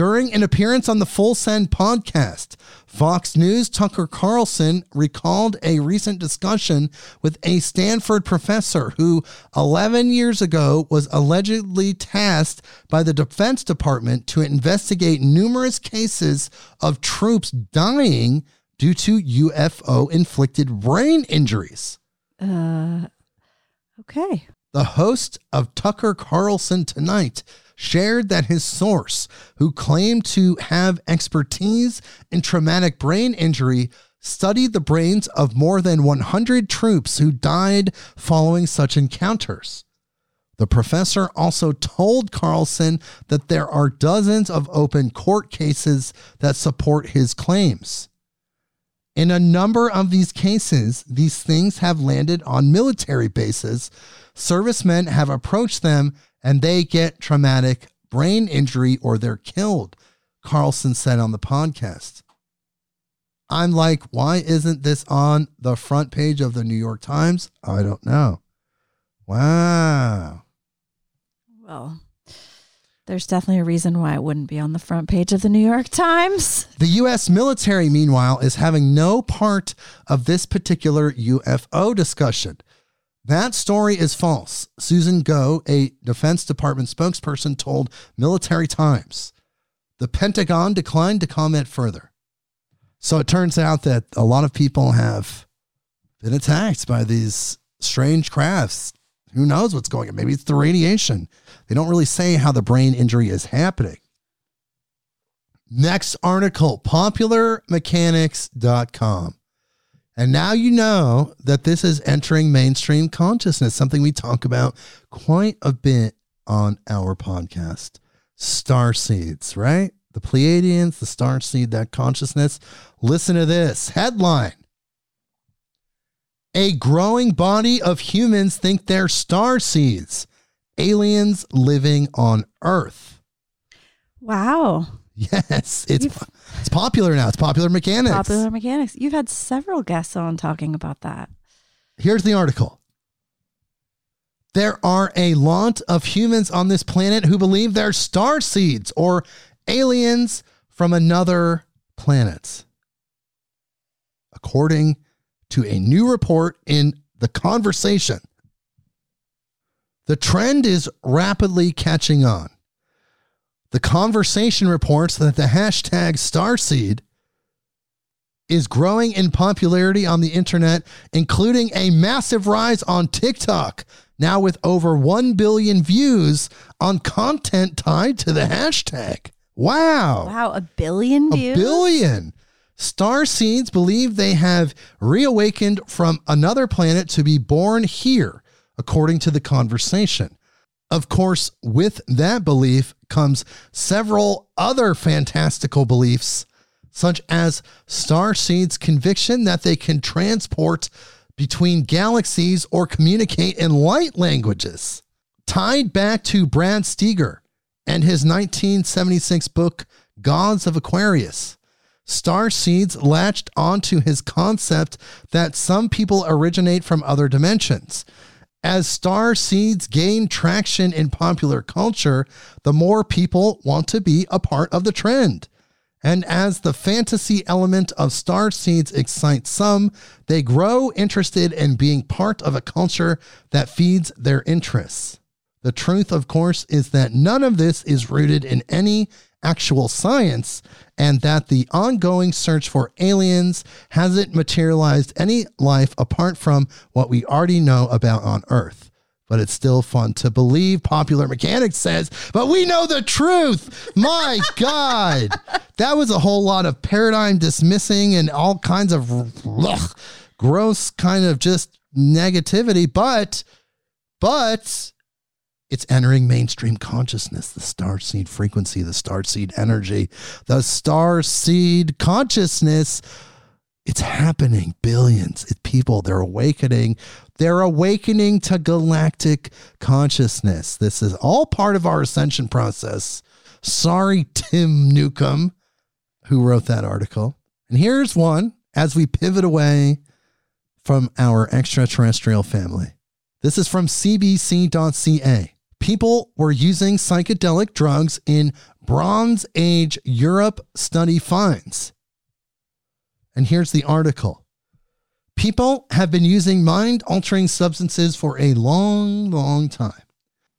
During an appearance on the Full Send podcast, Fox News Tucker Carlson recalled a recent discussion with a Stanford professor who 11 years ago was allegedly tasked by the Defense Department to investigate numerous cases of troops dying due to UFO inflicted brain injuries. Uh, okay. The host of Tucker Carlson Tonight shared that his source, who claimed to have expertise in traumatic brain injury, studied the brains of more than 100 troops who died following such encounters. The professor also told Carlson that there are dozens of open court cases that support his claims. In a number of these cases, these things have landed on military bases. Servicemen have approached them and they get traumatic brain injury or they're killed. Carlson said on the podcast. I'm like, why isn't this on the front page of the New York Times? I don't know. Wow. Well, there's definitely a reason why it wouldn't be on the front page of the New York Times. The U.S. military, meanwhile, is having no part of this particular UFO discussion. That story is false. Susan Gough, a Defense Department spokesperson, told Military Times. The Pentagon declined to comment further. So it turns out that a lot of people have been attacked by these strange crafts. Who knows what's going on? Maybe it's the radiation. They don't really say how the brain injury is happening. Next article popularmechanics.com. And now you know that this is entering mainstream consciousness, something we talk about quite a bit on our podcast. Star seeds, right? The Pleiadians, the star seed, that consciousness. Listen to this headline A growing body of humans think they're star seeds, aliens living on Earth. Wow. Yes, it's You've- it's popular now. It's popular mechanics. Popular mechanics. You've had several guests on talking about that. Here's the article. There are a lot of humans on this planet who believe they're star seeds or aliens from another planet. According to a new report in The Conversation, the trend is rapidly catching on. The Conversation reports that the hashtag starseed is growing in popularity on the internet, including a massive rise on TikTok, now with over 1 billion views on content tied to the hashtag. Wow. Wow, a billion views? A billion. Star seeds believe they have reawakened from another planet to be born here, according to the conversation. Of course, with that belief comes several other fantastical beliefs, such as Star Seed's conviction that they can transport between galaxies or communicate in light languages. Tied back to Brad Steiger and his 1976 book, Gods of Aquarius. Star Seeds latched onto his concept that some people originate from other dimensions. As star seeds gain traction in popular culture, the more people want to be a part of the trend. And as the fantasy element of star seeds excites some, they grow interested in being part of a culture that feeds their interests. The truth, of course, is that none of this is rooted in any actual science, and that the ongoing search for aliens hasn't materialized any life apart from what we already know about on Earth. But it's still fun to believe, Popular Mechanics says, but we know the truth. My <laughs> God. That was a whole lot of paradigm dismissing and all kinds of ugh, gross kind of just negativity. But, but it's entering mainstream consciousness, the star seed frequency, the star seed energy, the star seed consciousness. It's happening. Billions of people, they're awakening. They're awakening to galactic consciousness. This is all part of our ascension process. Sorry, Tim Newcomb, who wrote that article. And here's one as we pivot away from our extraterrestrial family. This is from cbc.ca. People were using psychedelic drugs in Bronze Age Europe study finds. And here's the article. People have been using mind altering substances for a long, long time.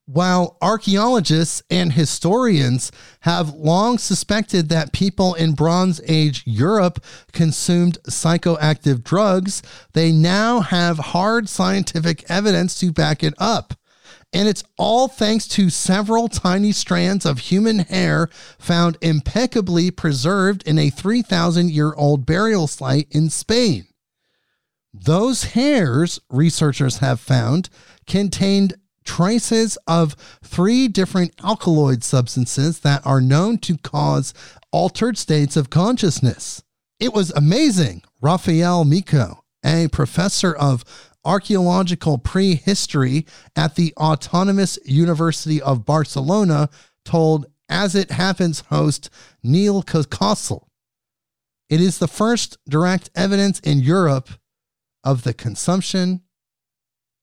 While archaeologists and historians have long suspected that people in Bronze Age Europe consumed psychoactive drugs, they now have hard scientific evidence to back it up. And it's all thanks to several tiny strands of human hair found impeccably preserved in a 3,000 year old burial site in Spain. Those hairs, researchers have found, contained traces of three different alkaloid substances that are known to cause altered states of consciousness. It was amazing. Rafael Micó, a professor of archaeological prehistory at the Autonomous University of Barcelona, told As It Happens host Nil Köksal. It is the first direct evidence in Europe of the consumption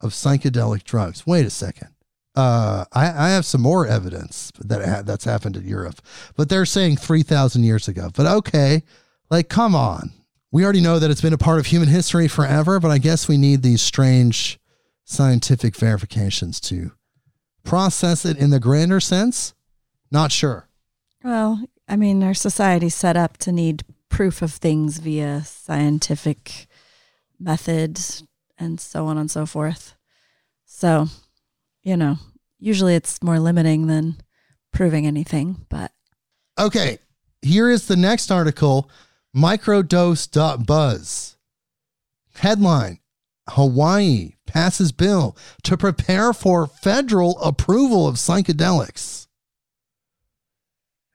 of psychedelic drugs. Wait a second. Uh, I, I have some more evidence that that's happened in Europe, but they're saying 3,000 years ago. But okay, like, come on. We already know that it's been a part of human history forever, but I guess we need these strange scientific verifications to process it in the grander sense. Not sure. Well, I mean, our society's set up to need proof of things via scientific method and so on and so forth. So, you know, usually it's more limiting than proving anything, but okay. Here is the next article microdose.buzz. Headline Hawaii passes bill to prepare for federal approval of psychedelics.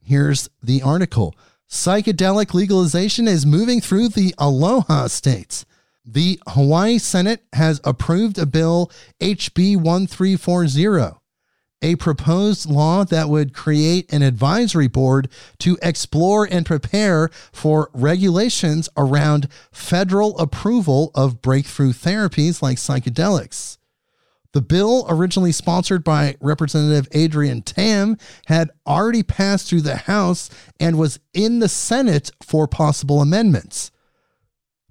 Here's the article Psychedelic legalization is moving through the Aloha states. The Hawaii Senate has approved a bill, HB 1340 a proposed law that would create an advisory board to explore and prepare for regulations around federal approval of breakthrough therapies like psychedelics. The bill, originally sponsored by Representative Adrian Tam, had already passed through the House and was in the Senate for possible amendments.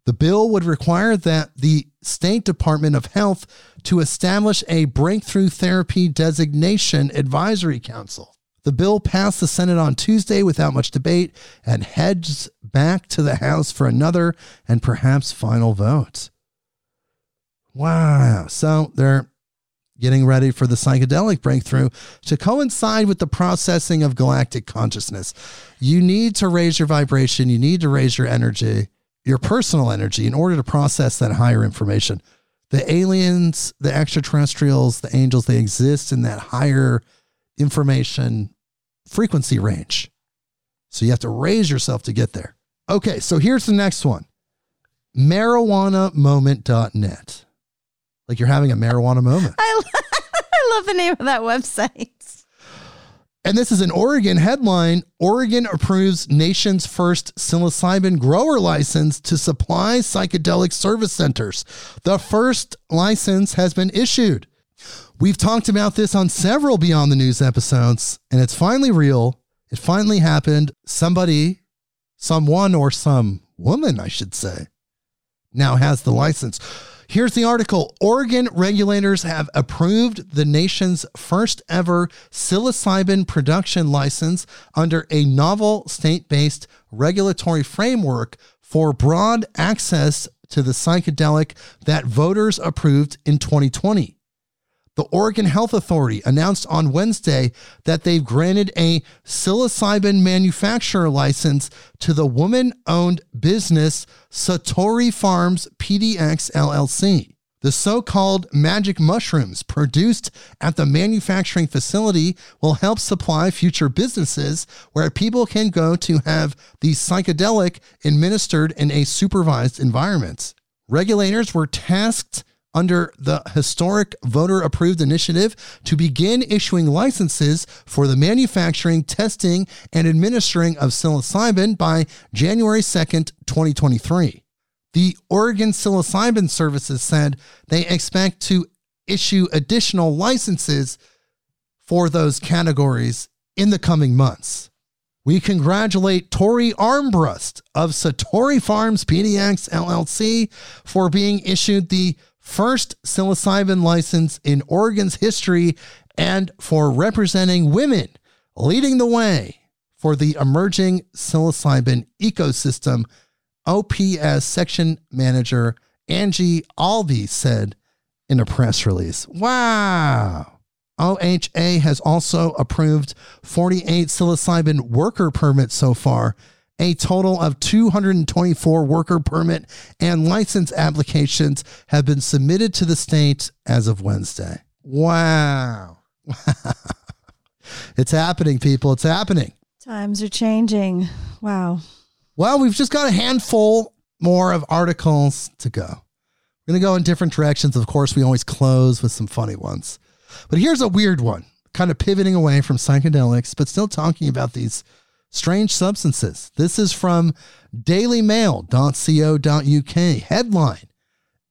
The bill would require that the State Department of Health to establish a breakthrough therapy designation advisory council. The bill passed the Senate on Tuesday without much debate and heads back to the House for another and perhaps final vote. Wow. So they're getting ready for the psychedelic breakthrough to coincide with the processing of galactic consciousness. You need to raise your vibration, you need to raise your energy your personal energy in order to process that higher information. The aliens, the extraterrestrials, the angels, they exist in that higher information frequency range. So you have to raise yourself to get there. Okay, so here's the next one marijuanamoment.net. Like you're having a marijuana moment. <laughs> I, I love the name of that website. And this is an Oregon headline. Oregon approves nation's first psilocybin grower license to supply psychedelic service centers. The first license has been issued. We've talked about this on several Beyond the News episodes, and it's finally real. It finally happened. Somebody, someone, or some woman, I should say, now has the license. Here's the article Oregon regulators have approved the nation's first ever psilocybin production license under a novel state based regulatory framework for broad access to the psychedelic that voters approved in 2020. The Oregon Health Authority announced on Wednesday that they've granted a psilocybin manufacturer license to the woman owned business Satori Farms PDX LLC. The so called magic mushrooms produced at the manufacturing facility will help supply future businesses where people can go to have the psychedelic administered in a supervised environment. Regulators were tasked under the historic voter approved initiative to begin issuing licenses for the manufacturing, testing, and administering of psilocybin by January 2nd, 2023. The Oregon Psilocybin Services said they expect to issue additional licenses for those categories in the coming months. We congratulate Tori Armbrust of Satori Farms PDX LLC for being issued the first psilocybin license in Oregon's history and for representing women, leading the way for the emerging psilocybin ecosystem, OPS section manager Angie Allbee said in a press release. Wow. OHA has also approved 48 psilocybin worker permits so far a total of 224 worker permit and license applications have been submitted to the state as of Wednesday. Wow. <laughs> it's happening, people. It's happening. Times are changing. Wow. Well, we've just got a handful more of articles to go. We're going to go in different directions. Of course, we always close with some funny ones. But here's a weird one kind of pivoting away from psychedelics, but still talking about these strange substances. This is from dailymail.co.uk. Headline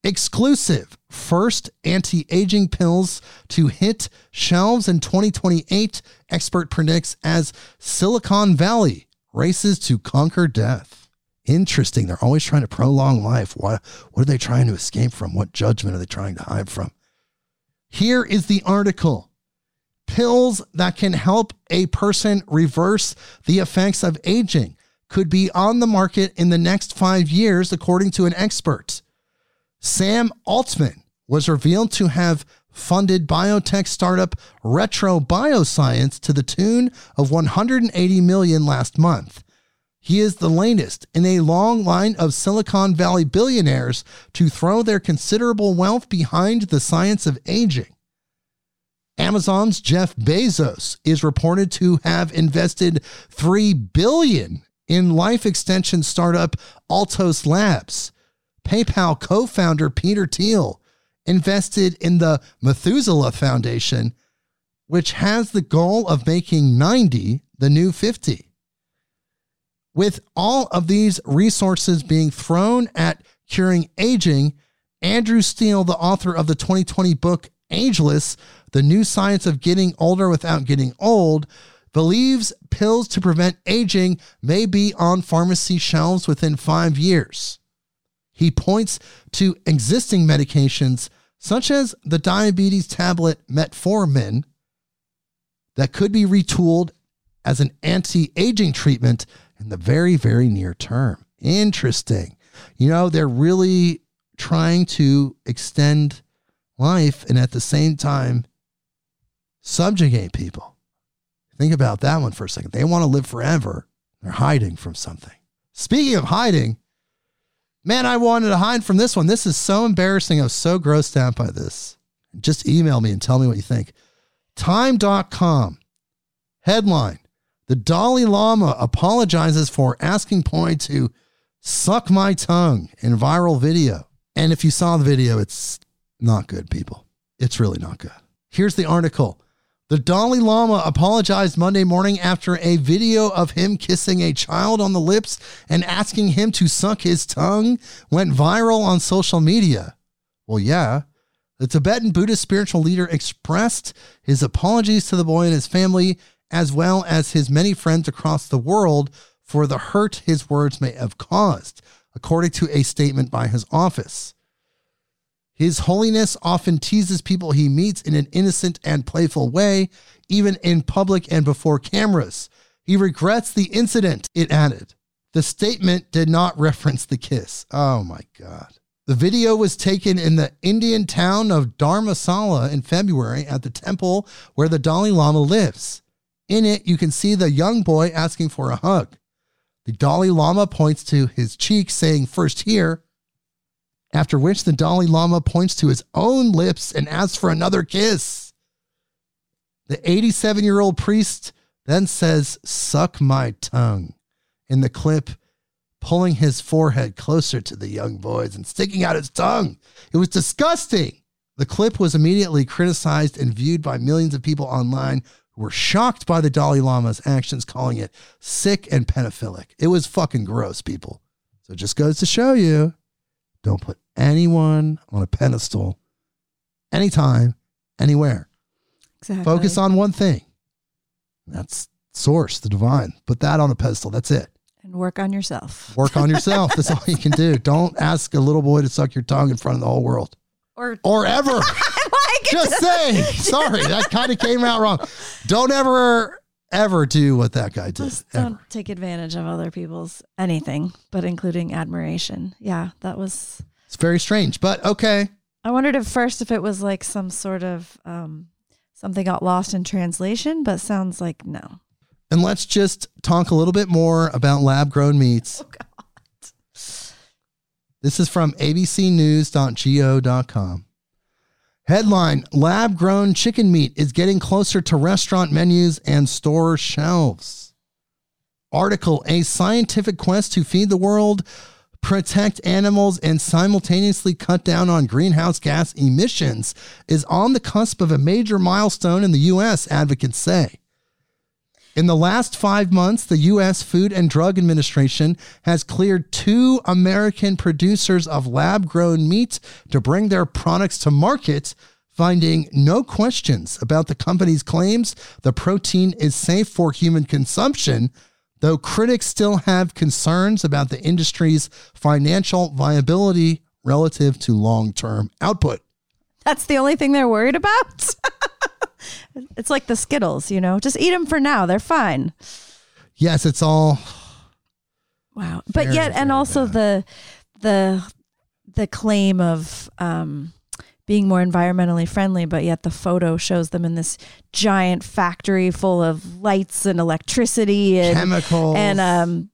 Exclusive first anti aging pills to hit shelves in 2028, expert predicts as Silicon Valley races to conquer death. Interesting. They're always trying to prolong life. What, what are they trying to escape from? What judgment are they trying to hide from? Here is the article pills that can help a person reverse the effects of aging could be on the market in the next five years, according to an expert. Sam Altman was revealed to have funded biotech startup Retro Bioscience to the tune of 180 million last month. He is the latest in a long line of Silicon Valley billionaires to throw their considerable wealth behind the science of aging. Amazon's Jeff Bezos is reported to have invested 3 billion in life extension startup Altos Labs. PayPal co-founder Peter Thiel invested in the Methuselah Foundation, which has the goal of making 90 the new 50. With all of these resources being thrown at curing aging, Andrew Steele, the author of the 2020 book Ageless, The New Science of Getting Older Without Getting Old, believes pills to prevent aging may be on pharmacy shelves within five years. He points to existing medications such as the diabetes tablet metformin that could be retooled as an anti aging treatment in the very, very near term. Interesting. You know, they're really trying to extend life and at the same time subjugate people. Think about that one for a second. They want to live forever. They're hiding from something. Speaking of hiding, man, I wanted to hide from this one. This is so embarrassing. I was so grossed out by this. Just email me and tell me what you think. Time.com headline the Dalai Lama apologizes for asking Poi to suck my tongue in viral video. And if you saw the video, it's not good, people. It's really not good. Here's the article. The Dalai Lama apologized Monday morning after a video of him kissing a child on the lips and asking him to suck his tongue went viral on social media. Well, yeah. The Tibetan Buddhist spiritual leader expressed his apologies to the boy and his family as well as his many friends across the world for the hurt his words may have caused, according to a statement by his office. His Holiness often teases people he meets in an innocent and playful way, even in public and before cameras. He regrets the incident, it added. The statement did not reference the kiss. Oh my God. The video was taken in the Indian town of Dharamsala in February at the temple where the Dalai Lama lives. In it, you can see the young boy asking for a hug. The Dalai Lama points to his cheek, saying, First here. After which the Dalai Lama points to his own lips and asks for another kiss. The 87 year old priest then says, Suck my tongue, in the clip, pulling his forehead closer to the young boy's and sticking out his tongue. It was disgusting. The clip was immediately criticized and viewed by millions of people online who were shocked by the Dalai Lama's actions, calling it sick and pedophilic. It was fucking gross, people. So it just goes to show you don't put anyone on a pedestal anytime, anywhere. Exactly. Focus on one thing. That's source, the divine. Put that on a pedestal. That's it. and work on yourself. Work on yourself. <laughs> That's all you can do. Don't ask a little boy to suck your tongue in front of the whole world Or or ever. <laughs> Just saying. <laughs> Sorry, that kind of came out wrong. Don't ever, ever do what that guy did. just don't take advantage of other people's anything, but including admiration. Yeah, that was. It's very strange, but okay. I wondered at first if it was like some sort of um, something got lost in translation, but sounds like no. And let's just talk a little bit more about lab grown meats. Oh God. This is from abcnews.go.com. Headline Lab grown chicken meat is getting closer to restaurant menus and store shelves. Article A scientific quest to feed the world protect animals and simultaneously cut down on greenhouse gas emissions is on the cusp of a major milestone in the U.S., advocates say. In the last five months, the U.S. Food and Drug Administration has cleared two American producers of lab grown meat to bring their products to market, finding no questions about the company's claims the protein is safe for human consumption, though critics still have concerns about the industry's financial viability relative to long term output. That's the only thing they're worried about. <laughs> it's like the Skittles, you know, just eat them for now. They're fine. Yes, it's all. Wow. But Very, yet, and very also the, the, the claim of, um, being more environmentally friendly, but yet the photo shows them in this giant factory full of lights and electricity and Chemicals. and um,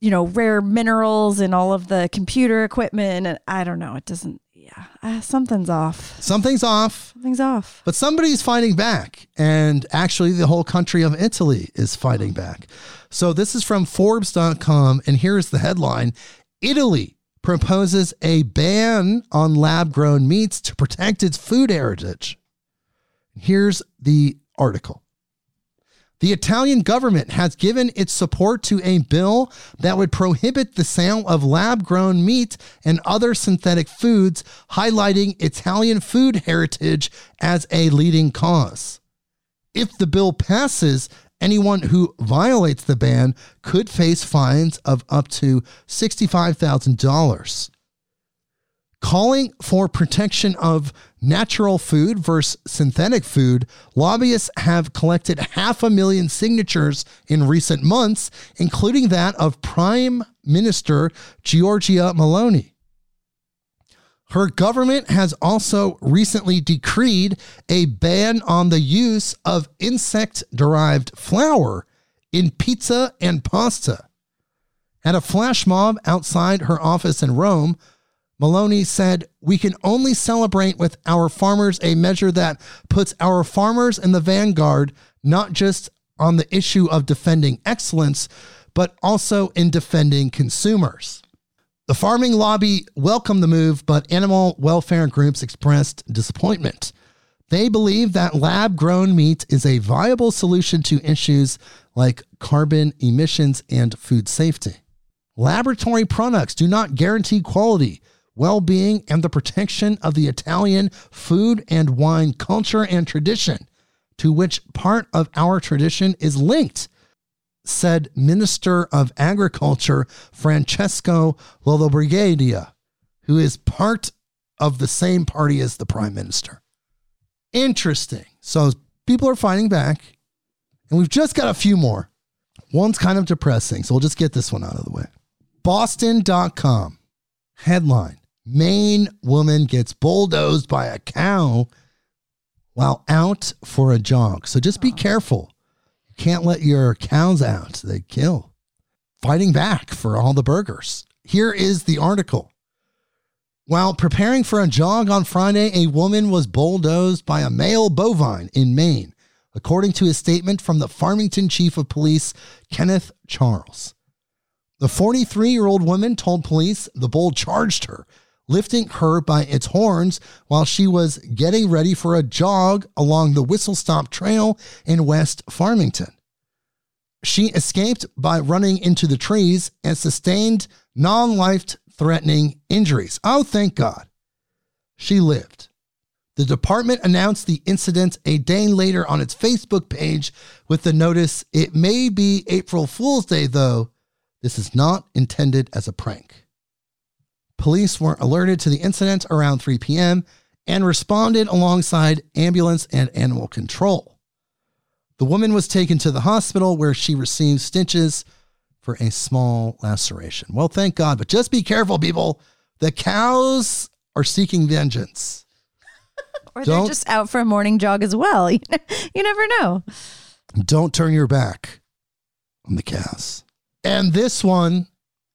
you know, rare minerals and all of the computer equipment. And I don't know, it doesn't. Yeah, uh, something's off. Something's off. Something's off. But somebody's fighting back, and actually, the whole country of Italy is fighting back. So, this is from Forbes.com, and here's the headline Italy proposes a ban on lab grown meats to protect its food heritage. Here's the article. The Italian government has given its support to a bill that would prohibit the sale of lab grown meat and other synthetic foods, highlighting Italian food heritage as a leading cause. If the bill passes, anyone who violates the ban could face fines of up to $65,000 calling for protection of natural food versus synthetic food, lobbyists have collected half a million signatures in recent months, including that of Prime Minister Giorgia Meloni. Her government has also recently decreed a ban on the use of insect derived flour in pizza and pasta. At a flash mob outside her office in Rome, Meloni said, We can only celebrate with our farmers a measure that puts our farmers in the vanguard, not just on the issue of defending excellence, but also in defending consumers. The farming lobby welcomed the move, but animal welfare groups expressed disappointment. They believe that lab grown meat is a viable solution to issues like carbon emissions and food safety. Laboratory products do not guarantee quality, well being, and the protection of the Italian food and wine culture and tradition, to which part of our tradition is linked, said Minister of Agriculture Francesco Lollobrigida, who is part of the same party as the Prime Minister. Interesting. So people are fighting back, and we've just got a few more. One's kind of depressing, so we'll just get this one out of the way. Boston.com headline Maine woman gets bulldozed by a cow while out for a jog. So just be careful. You can't let your cows out, they kill. Fighting back for all the burgers. Here is the article. While preparing for a jog on Friday, a woman was bulldozed by a male bovine in Maine, according to a statement from the Farmington Chief of Police, Kenneth Charles. The 43 year old woman told police the bull charged her, lifting her by its horns while she was getting ready for a jog along the Whistle Stop Trail in West Farmington. She escaped by running into the trees and sustained non life threatening injuries. Oh, thank God. She lived. The department announced the incident a day later on its Facebook page with the notice It may be April Fool's Day, though. This is not intended as a prank. Police were alerted to the incident around 3 p.m. and responded alongside ambulance and animal control. The woman was taken to the hospital where she received stitches for a small laceration. Well, thank God, but just be careful, people. The cows are seeking vengeance. <laughs> Or they're just out for a morning jog as well. You, <laughs> you never know. Don't turn your back on the cows. And this one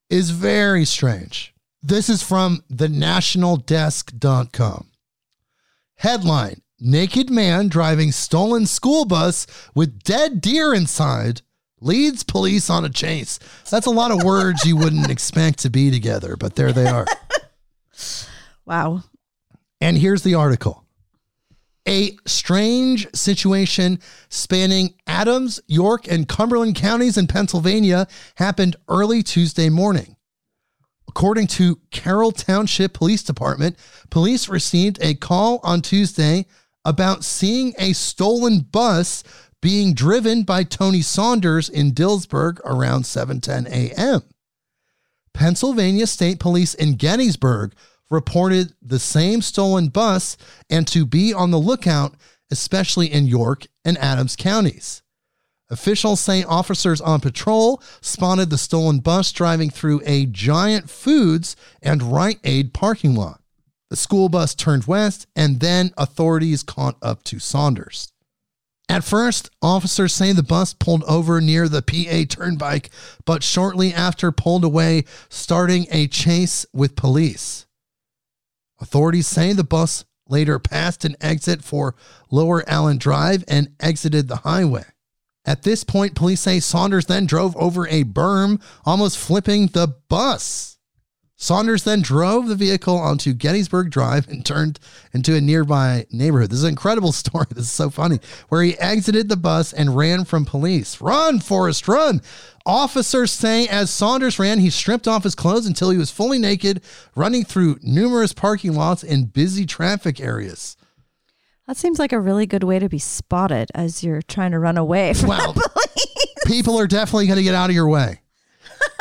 is very strange. This is from thenationaldesk.com. Headline Naked man driving stolen school bus with dead deer inside leads police on a chase. That's a lot of words you wouldn't <laughs> expect to be together, but there they are. <laughs> Wow. And here's the article. A strange situation spanning Adams, York, and Cumberland counties in Pennsylvania happened early Tuesday morning. According to Carroll Township Police Department, police received a call on Tuesday about seeing a stolen bus being driven by Tony Saunders in Dillsburg around 7:10 a.m. Pennsylvania State Police in Gettysburg reported the same stolen bus and to be on the lookout, especially in York and Adams counties. Officials say officers on patrol spotted the stolen bus driving through a giant foods and Rite Aid parking lot. The school bus turned west, and then authorities caught up to Saunders. At first, officers say the bus pulled over near the PA turnpike, but shortly after pulled away, starting a chase with police. Authorities say the bus later passed an exit for Lower Allen Drive and exited the highway. At this point, police say Saunders then drove over a berm, almost flipping the bus. Saunders then drove the vehicle onto Gettysburg Drive and turned into a nearby neighborhood. This is an incredible <laughs> story. This is so funny. Where he exited the bus and ran from police. Run, Forrest, run. Officers say as Saunders ran, he stripped off his clothes until he was fully naked, running through numerous parking lots and busy traffic areas. That seems like a really good way to be spotted as you're trying to run away from Well, the police. people are definitely going to get out of your way. <laughs>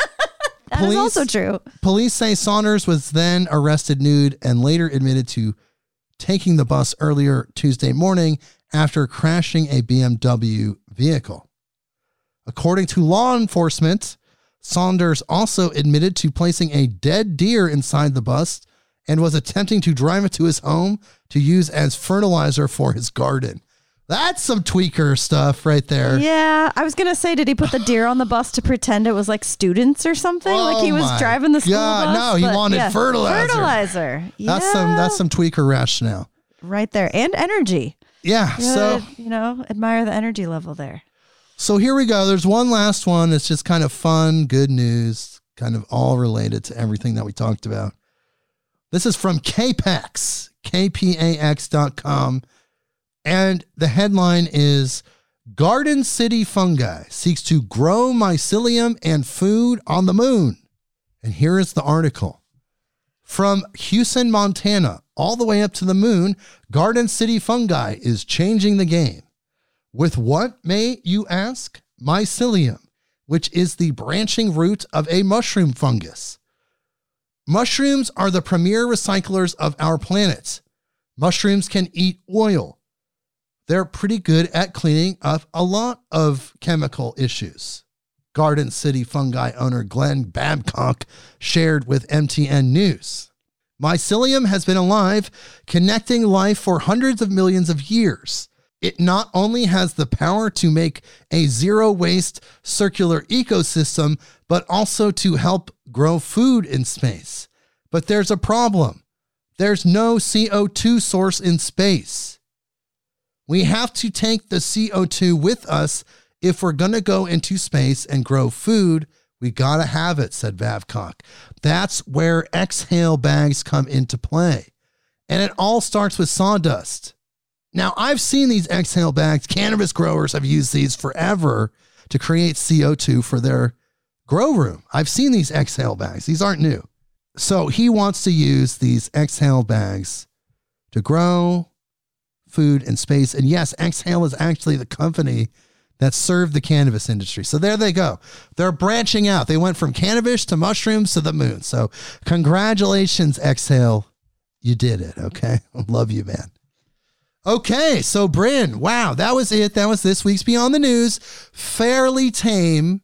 That is police- also true. Police say Saunders was then arrested nude and later admitted to taking the bus earlier Tuesday morning after crashing a BMW vehicle. According to law enforcement, Saunders also admitted to placing a dead deer inside the bus and was attempting to drive it to his home to use as fertilizer for his garden. That's some tweaker stuff right there. Yeah, I was gonna say, did he put the deer on the bus to pretend it was like students or something? like he Oh was driving the school God, bus? no, he wanted fertilizer. Fertilizer. That's some that's some tweaker rationale. right there, and energy. Yeah. So Good, you know, admire the energy level there. So here we go. There's one last one that's just kind of fun, good news, kind of all related to everything that we talked about. This is from KPAX, kpax.com. And the headline is Garden City Fungi seeks to grow mycelium and food on the moon. And here is the article. From Houston, Montana, all the way up to the moon, Garden City Fungi is changing the game. With what, may you ask? Mycelium, which is the branching root of a mushroom fungus. Mushrooms are the premier recyclers of our planet. Mushrooms can eat oil. They're pretty good at cleaning up a lot of chemical issues. Garden City fungi owner Glenn Babcock shared with MTN News. Mycelium has been alive, connecting life for hundreds of millions of years. It not only has the power to make a zero waste circular ecosystem, but also to help grow food in space. But there's a problem there's no CO2 source in space. We have to take the CO2 with us if we're going to go into space and grow food. We got to have it, said Babcock. That's where exhale bags come into play. And it all starts with sawdust. Now, I've seen these exhale bags. Cannabis growers have used these forever to create CO2 for their grow room. I've seen these exhale bags. These aren't new. So he wants to use these exhale bags to grow food in space. And yes, Exhale is actually the company that served the cannabis industry. So there they go. They're branching out. They went from cannabis to mushrooms to the moon. So congratulations, Exhale. You did it. Okay. <laughs> Love you, man. Okay. So, Brynn, wow, that was it. That was this week's Beyond the News. Fairly tame.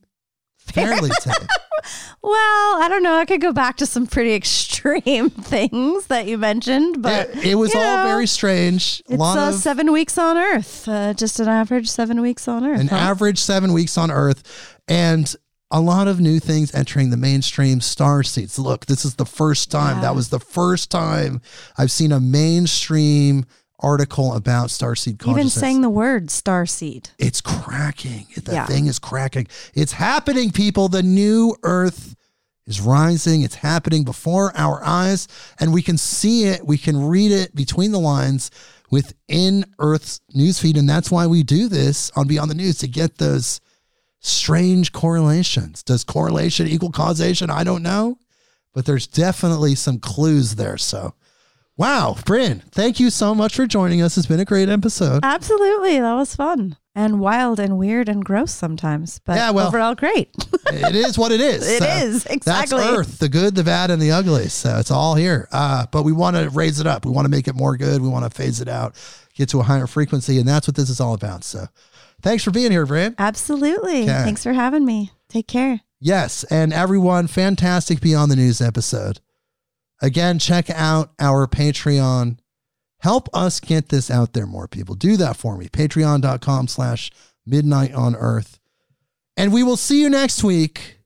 Fairly. <laughs> Well, I don't know. I could go back to some pretty <laughs> extreme things that you mentioned, but it, it was all know, very strange. It's uh, of seven weeks on Earth, uh, just an average seven weeks on Earth. an huh? average seven weeks on Earth, and a lot of new things entering the mainstream star seeds. Look, this is the first time. Yeah. That was the first time I've seen a mainstream article about starseed Even saying the word star seed. it's cracking. The Yeah. thing is cracking. It's happening, people. The new earth is rising. It's happening before our eyes, and we can see it. We can read it between the lines within Earth's newsfeed. And that's why we do this on Beyond the News to get those strange correlations. Does correlation equal causation? I don't know, but there's definitely some clues there. So, wow, Brynn, thank you so much for joining us. It's been a great episode. Absolutely. That was fun. And wild and weird and gross sometimes. But Yeah, well- overall great. <laughs> it is what it is. <laughs> It So is, exactly. That's Earth, the good, the bad, and the ugly. So it's all here. Uh, but we want to raise it up. We want to make it more good. We want to phase it out, get to a higher frequency, and that's what this is all about. So thanks for being here, Brynn. Absolutely. Okay. Thanks for having me. Take care. Yes, and everyone, fantastic Beyond the News episode. Again, check out our Patreon. Help us get this out there more people. Do that for me. Patreon.com slash midnight on earth. And we will see you next week.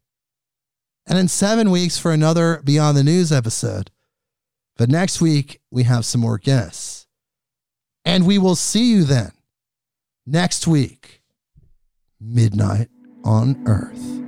And in seven weeks for another Beyond the News episode. But next week, we have some more guests. And we will see you then next week, midnight on earth.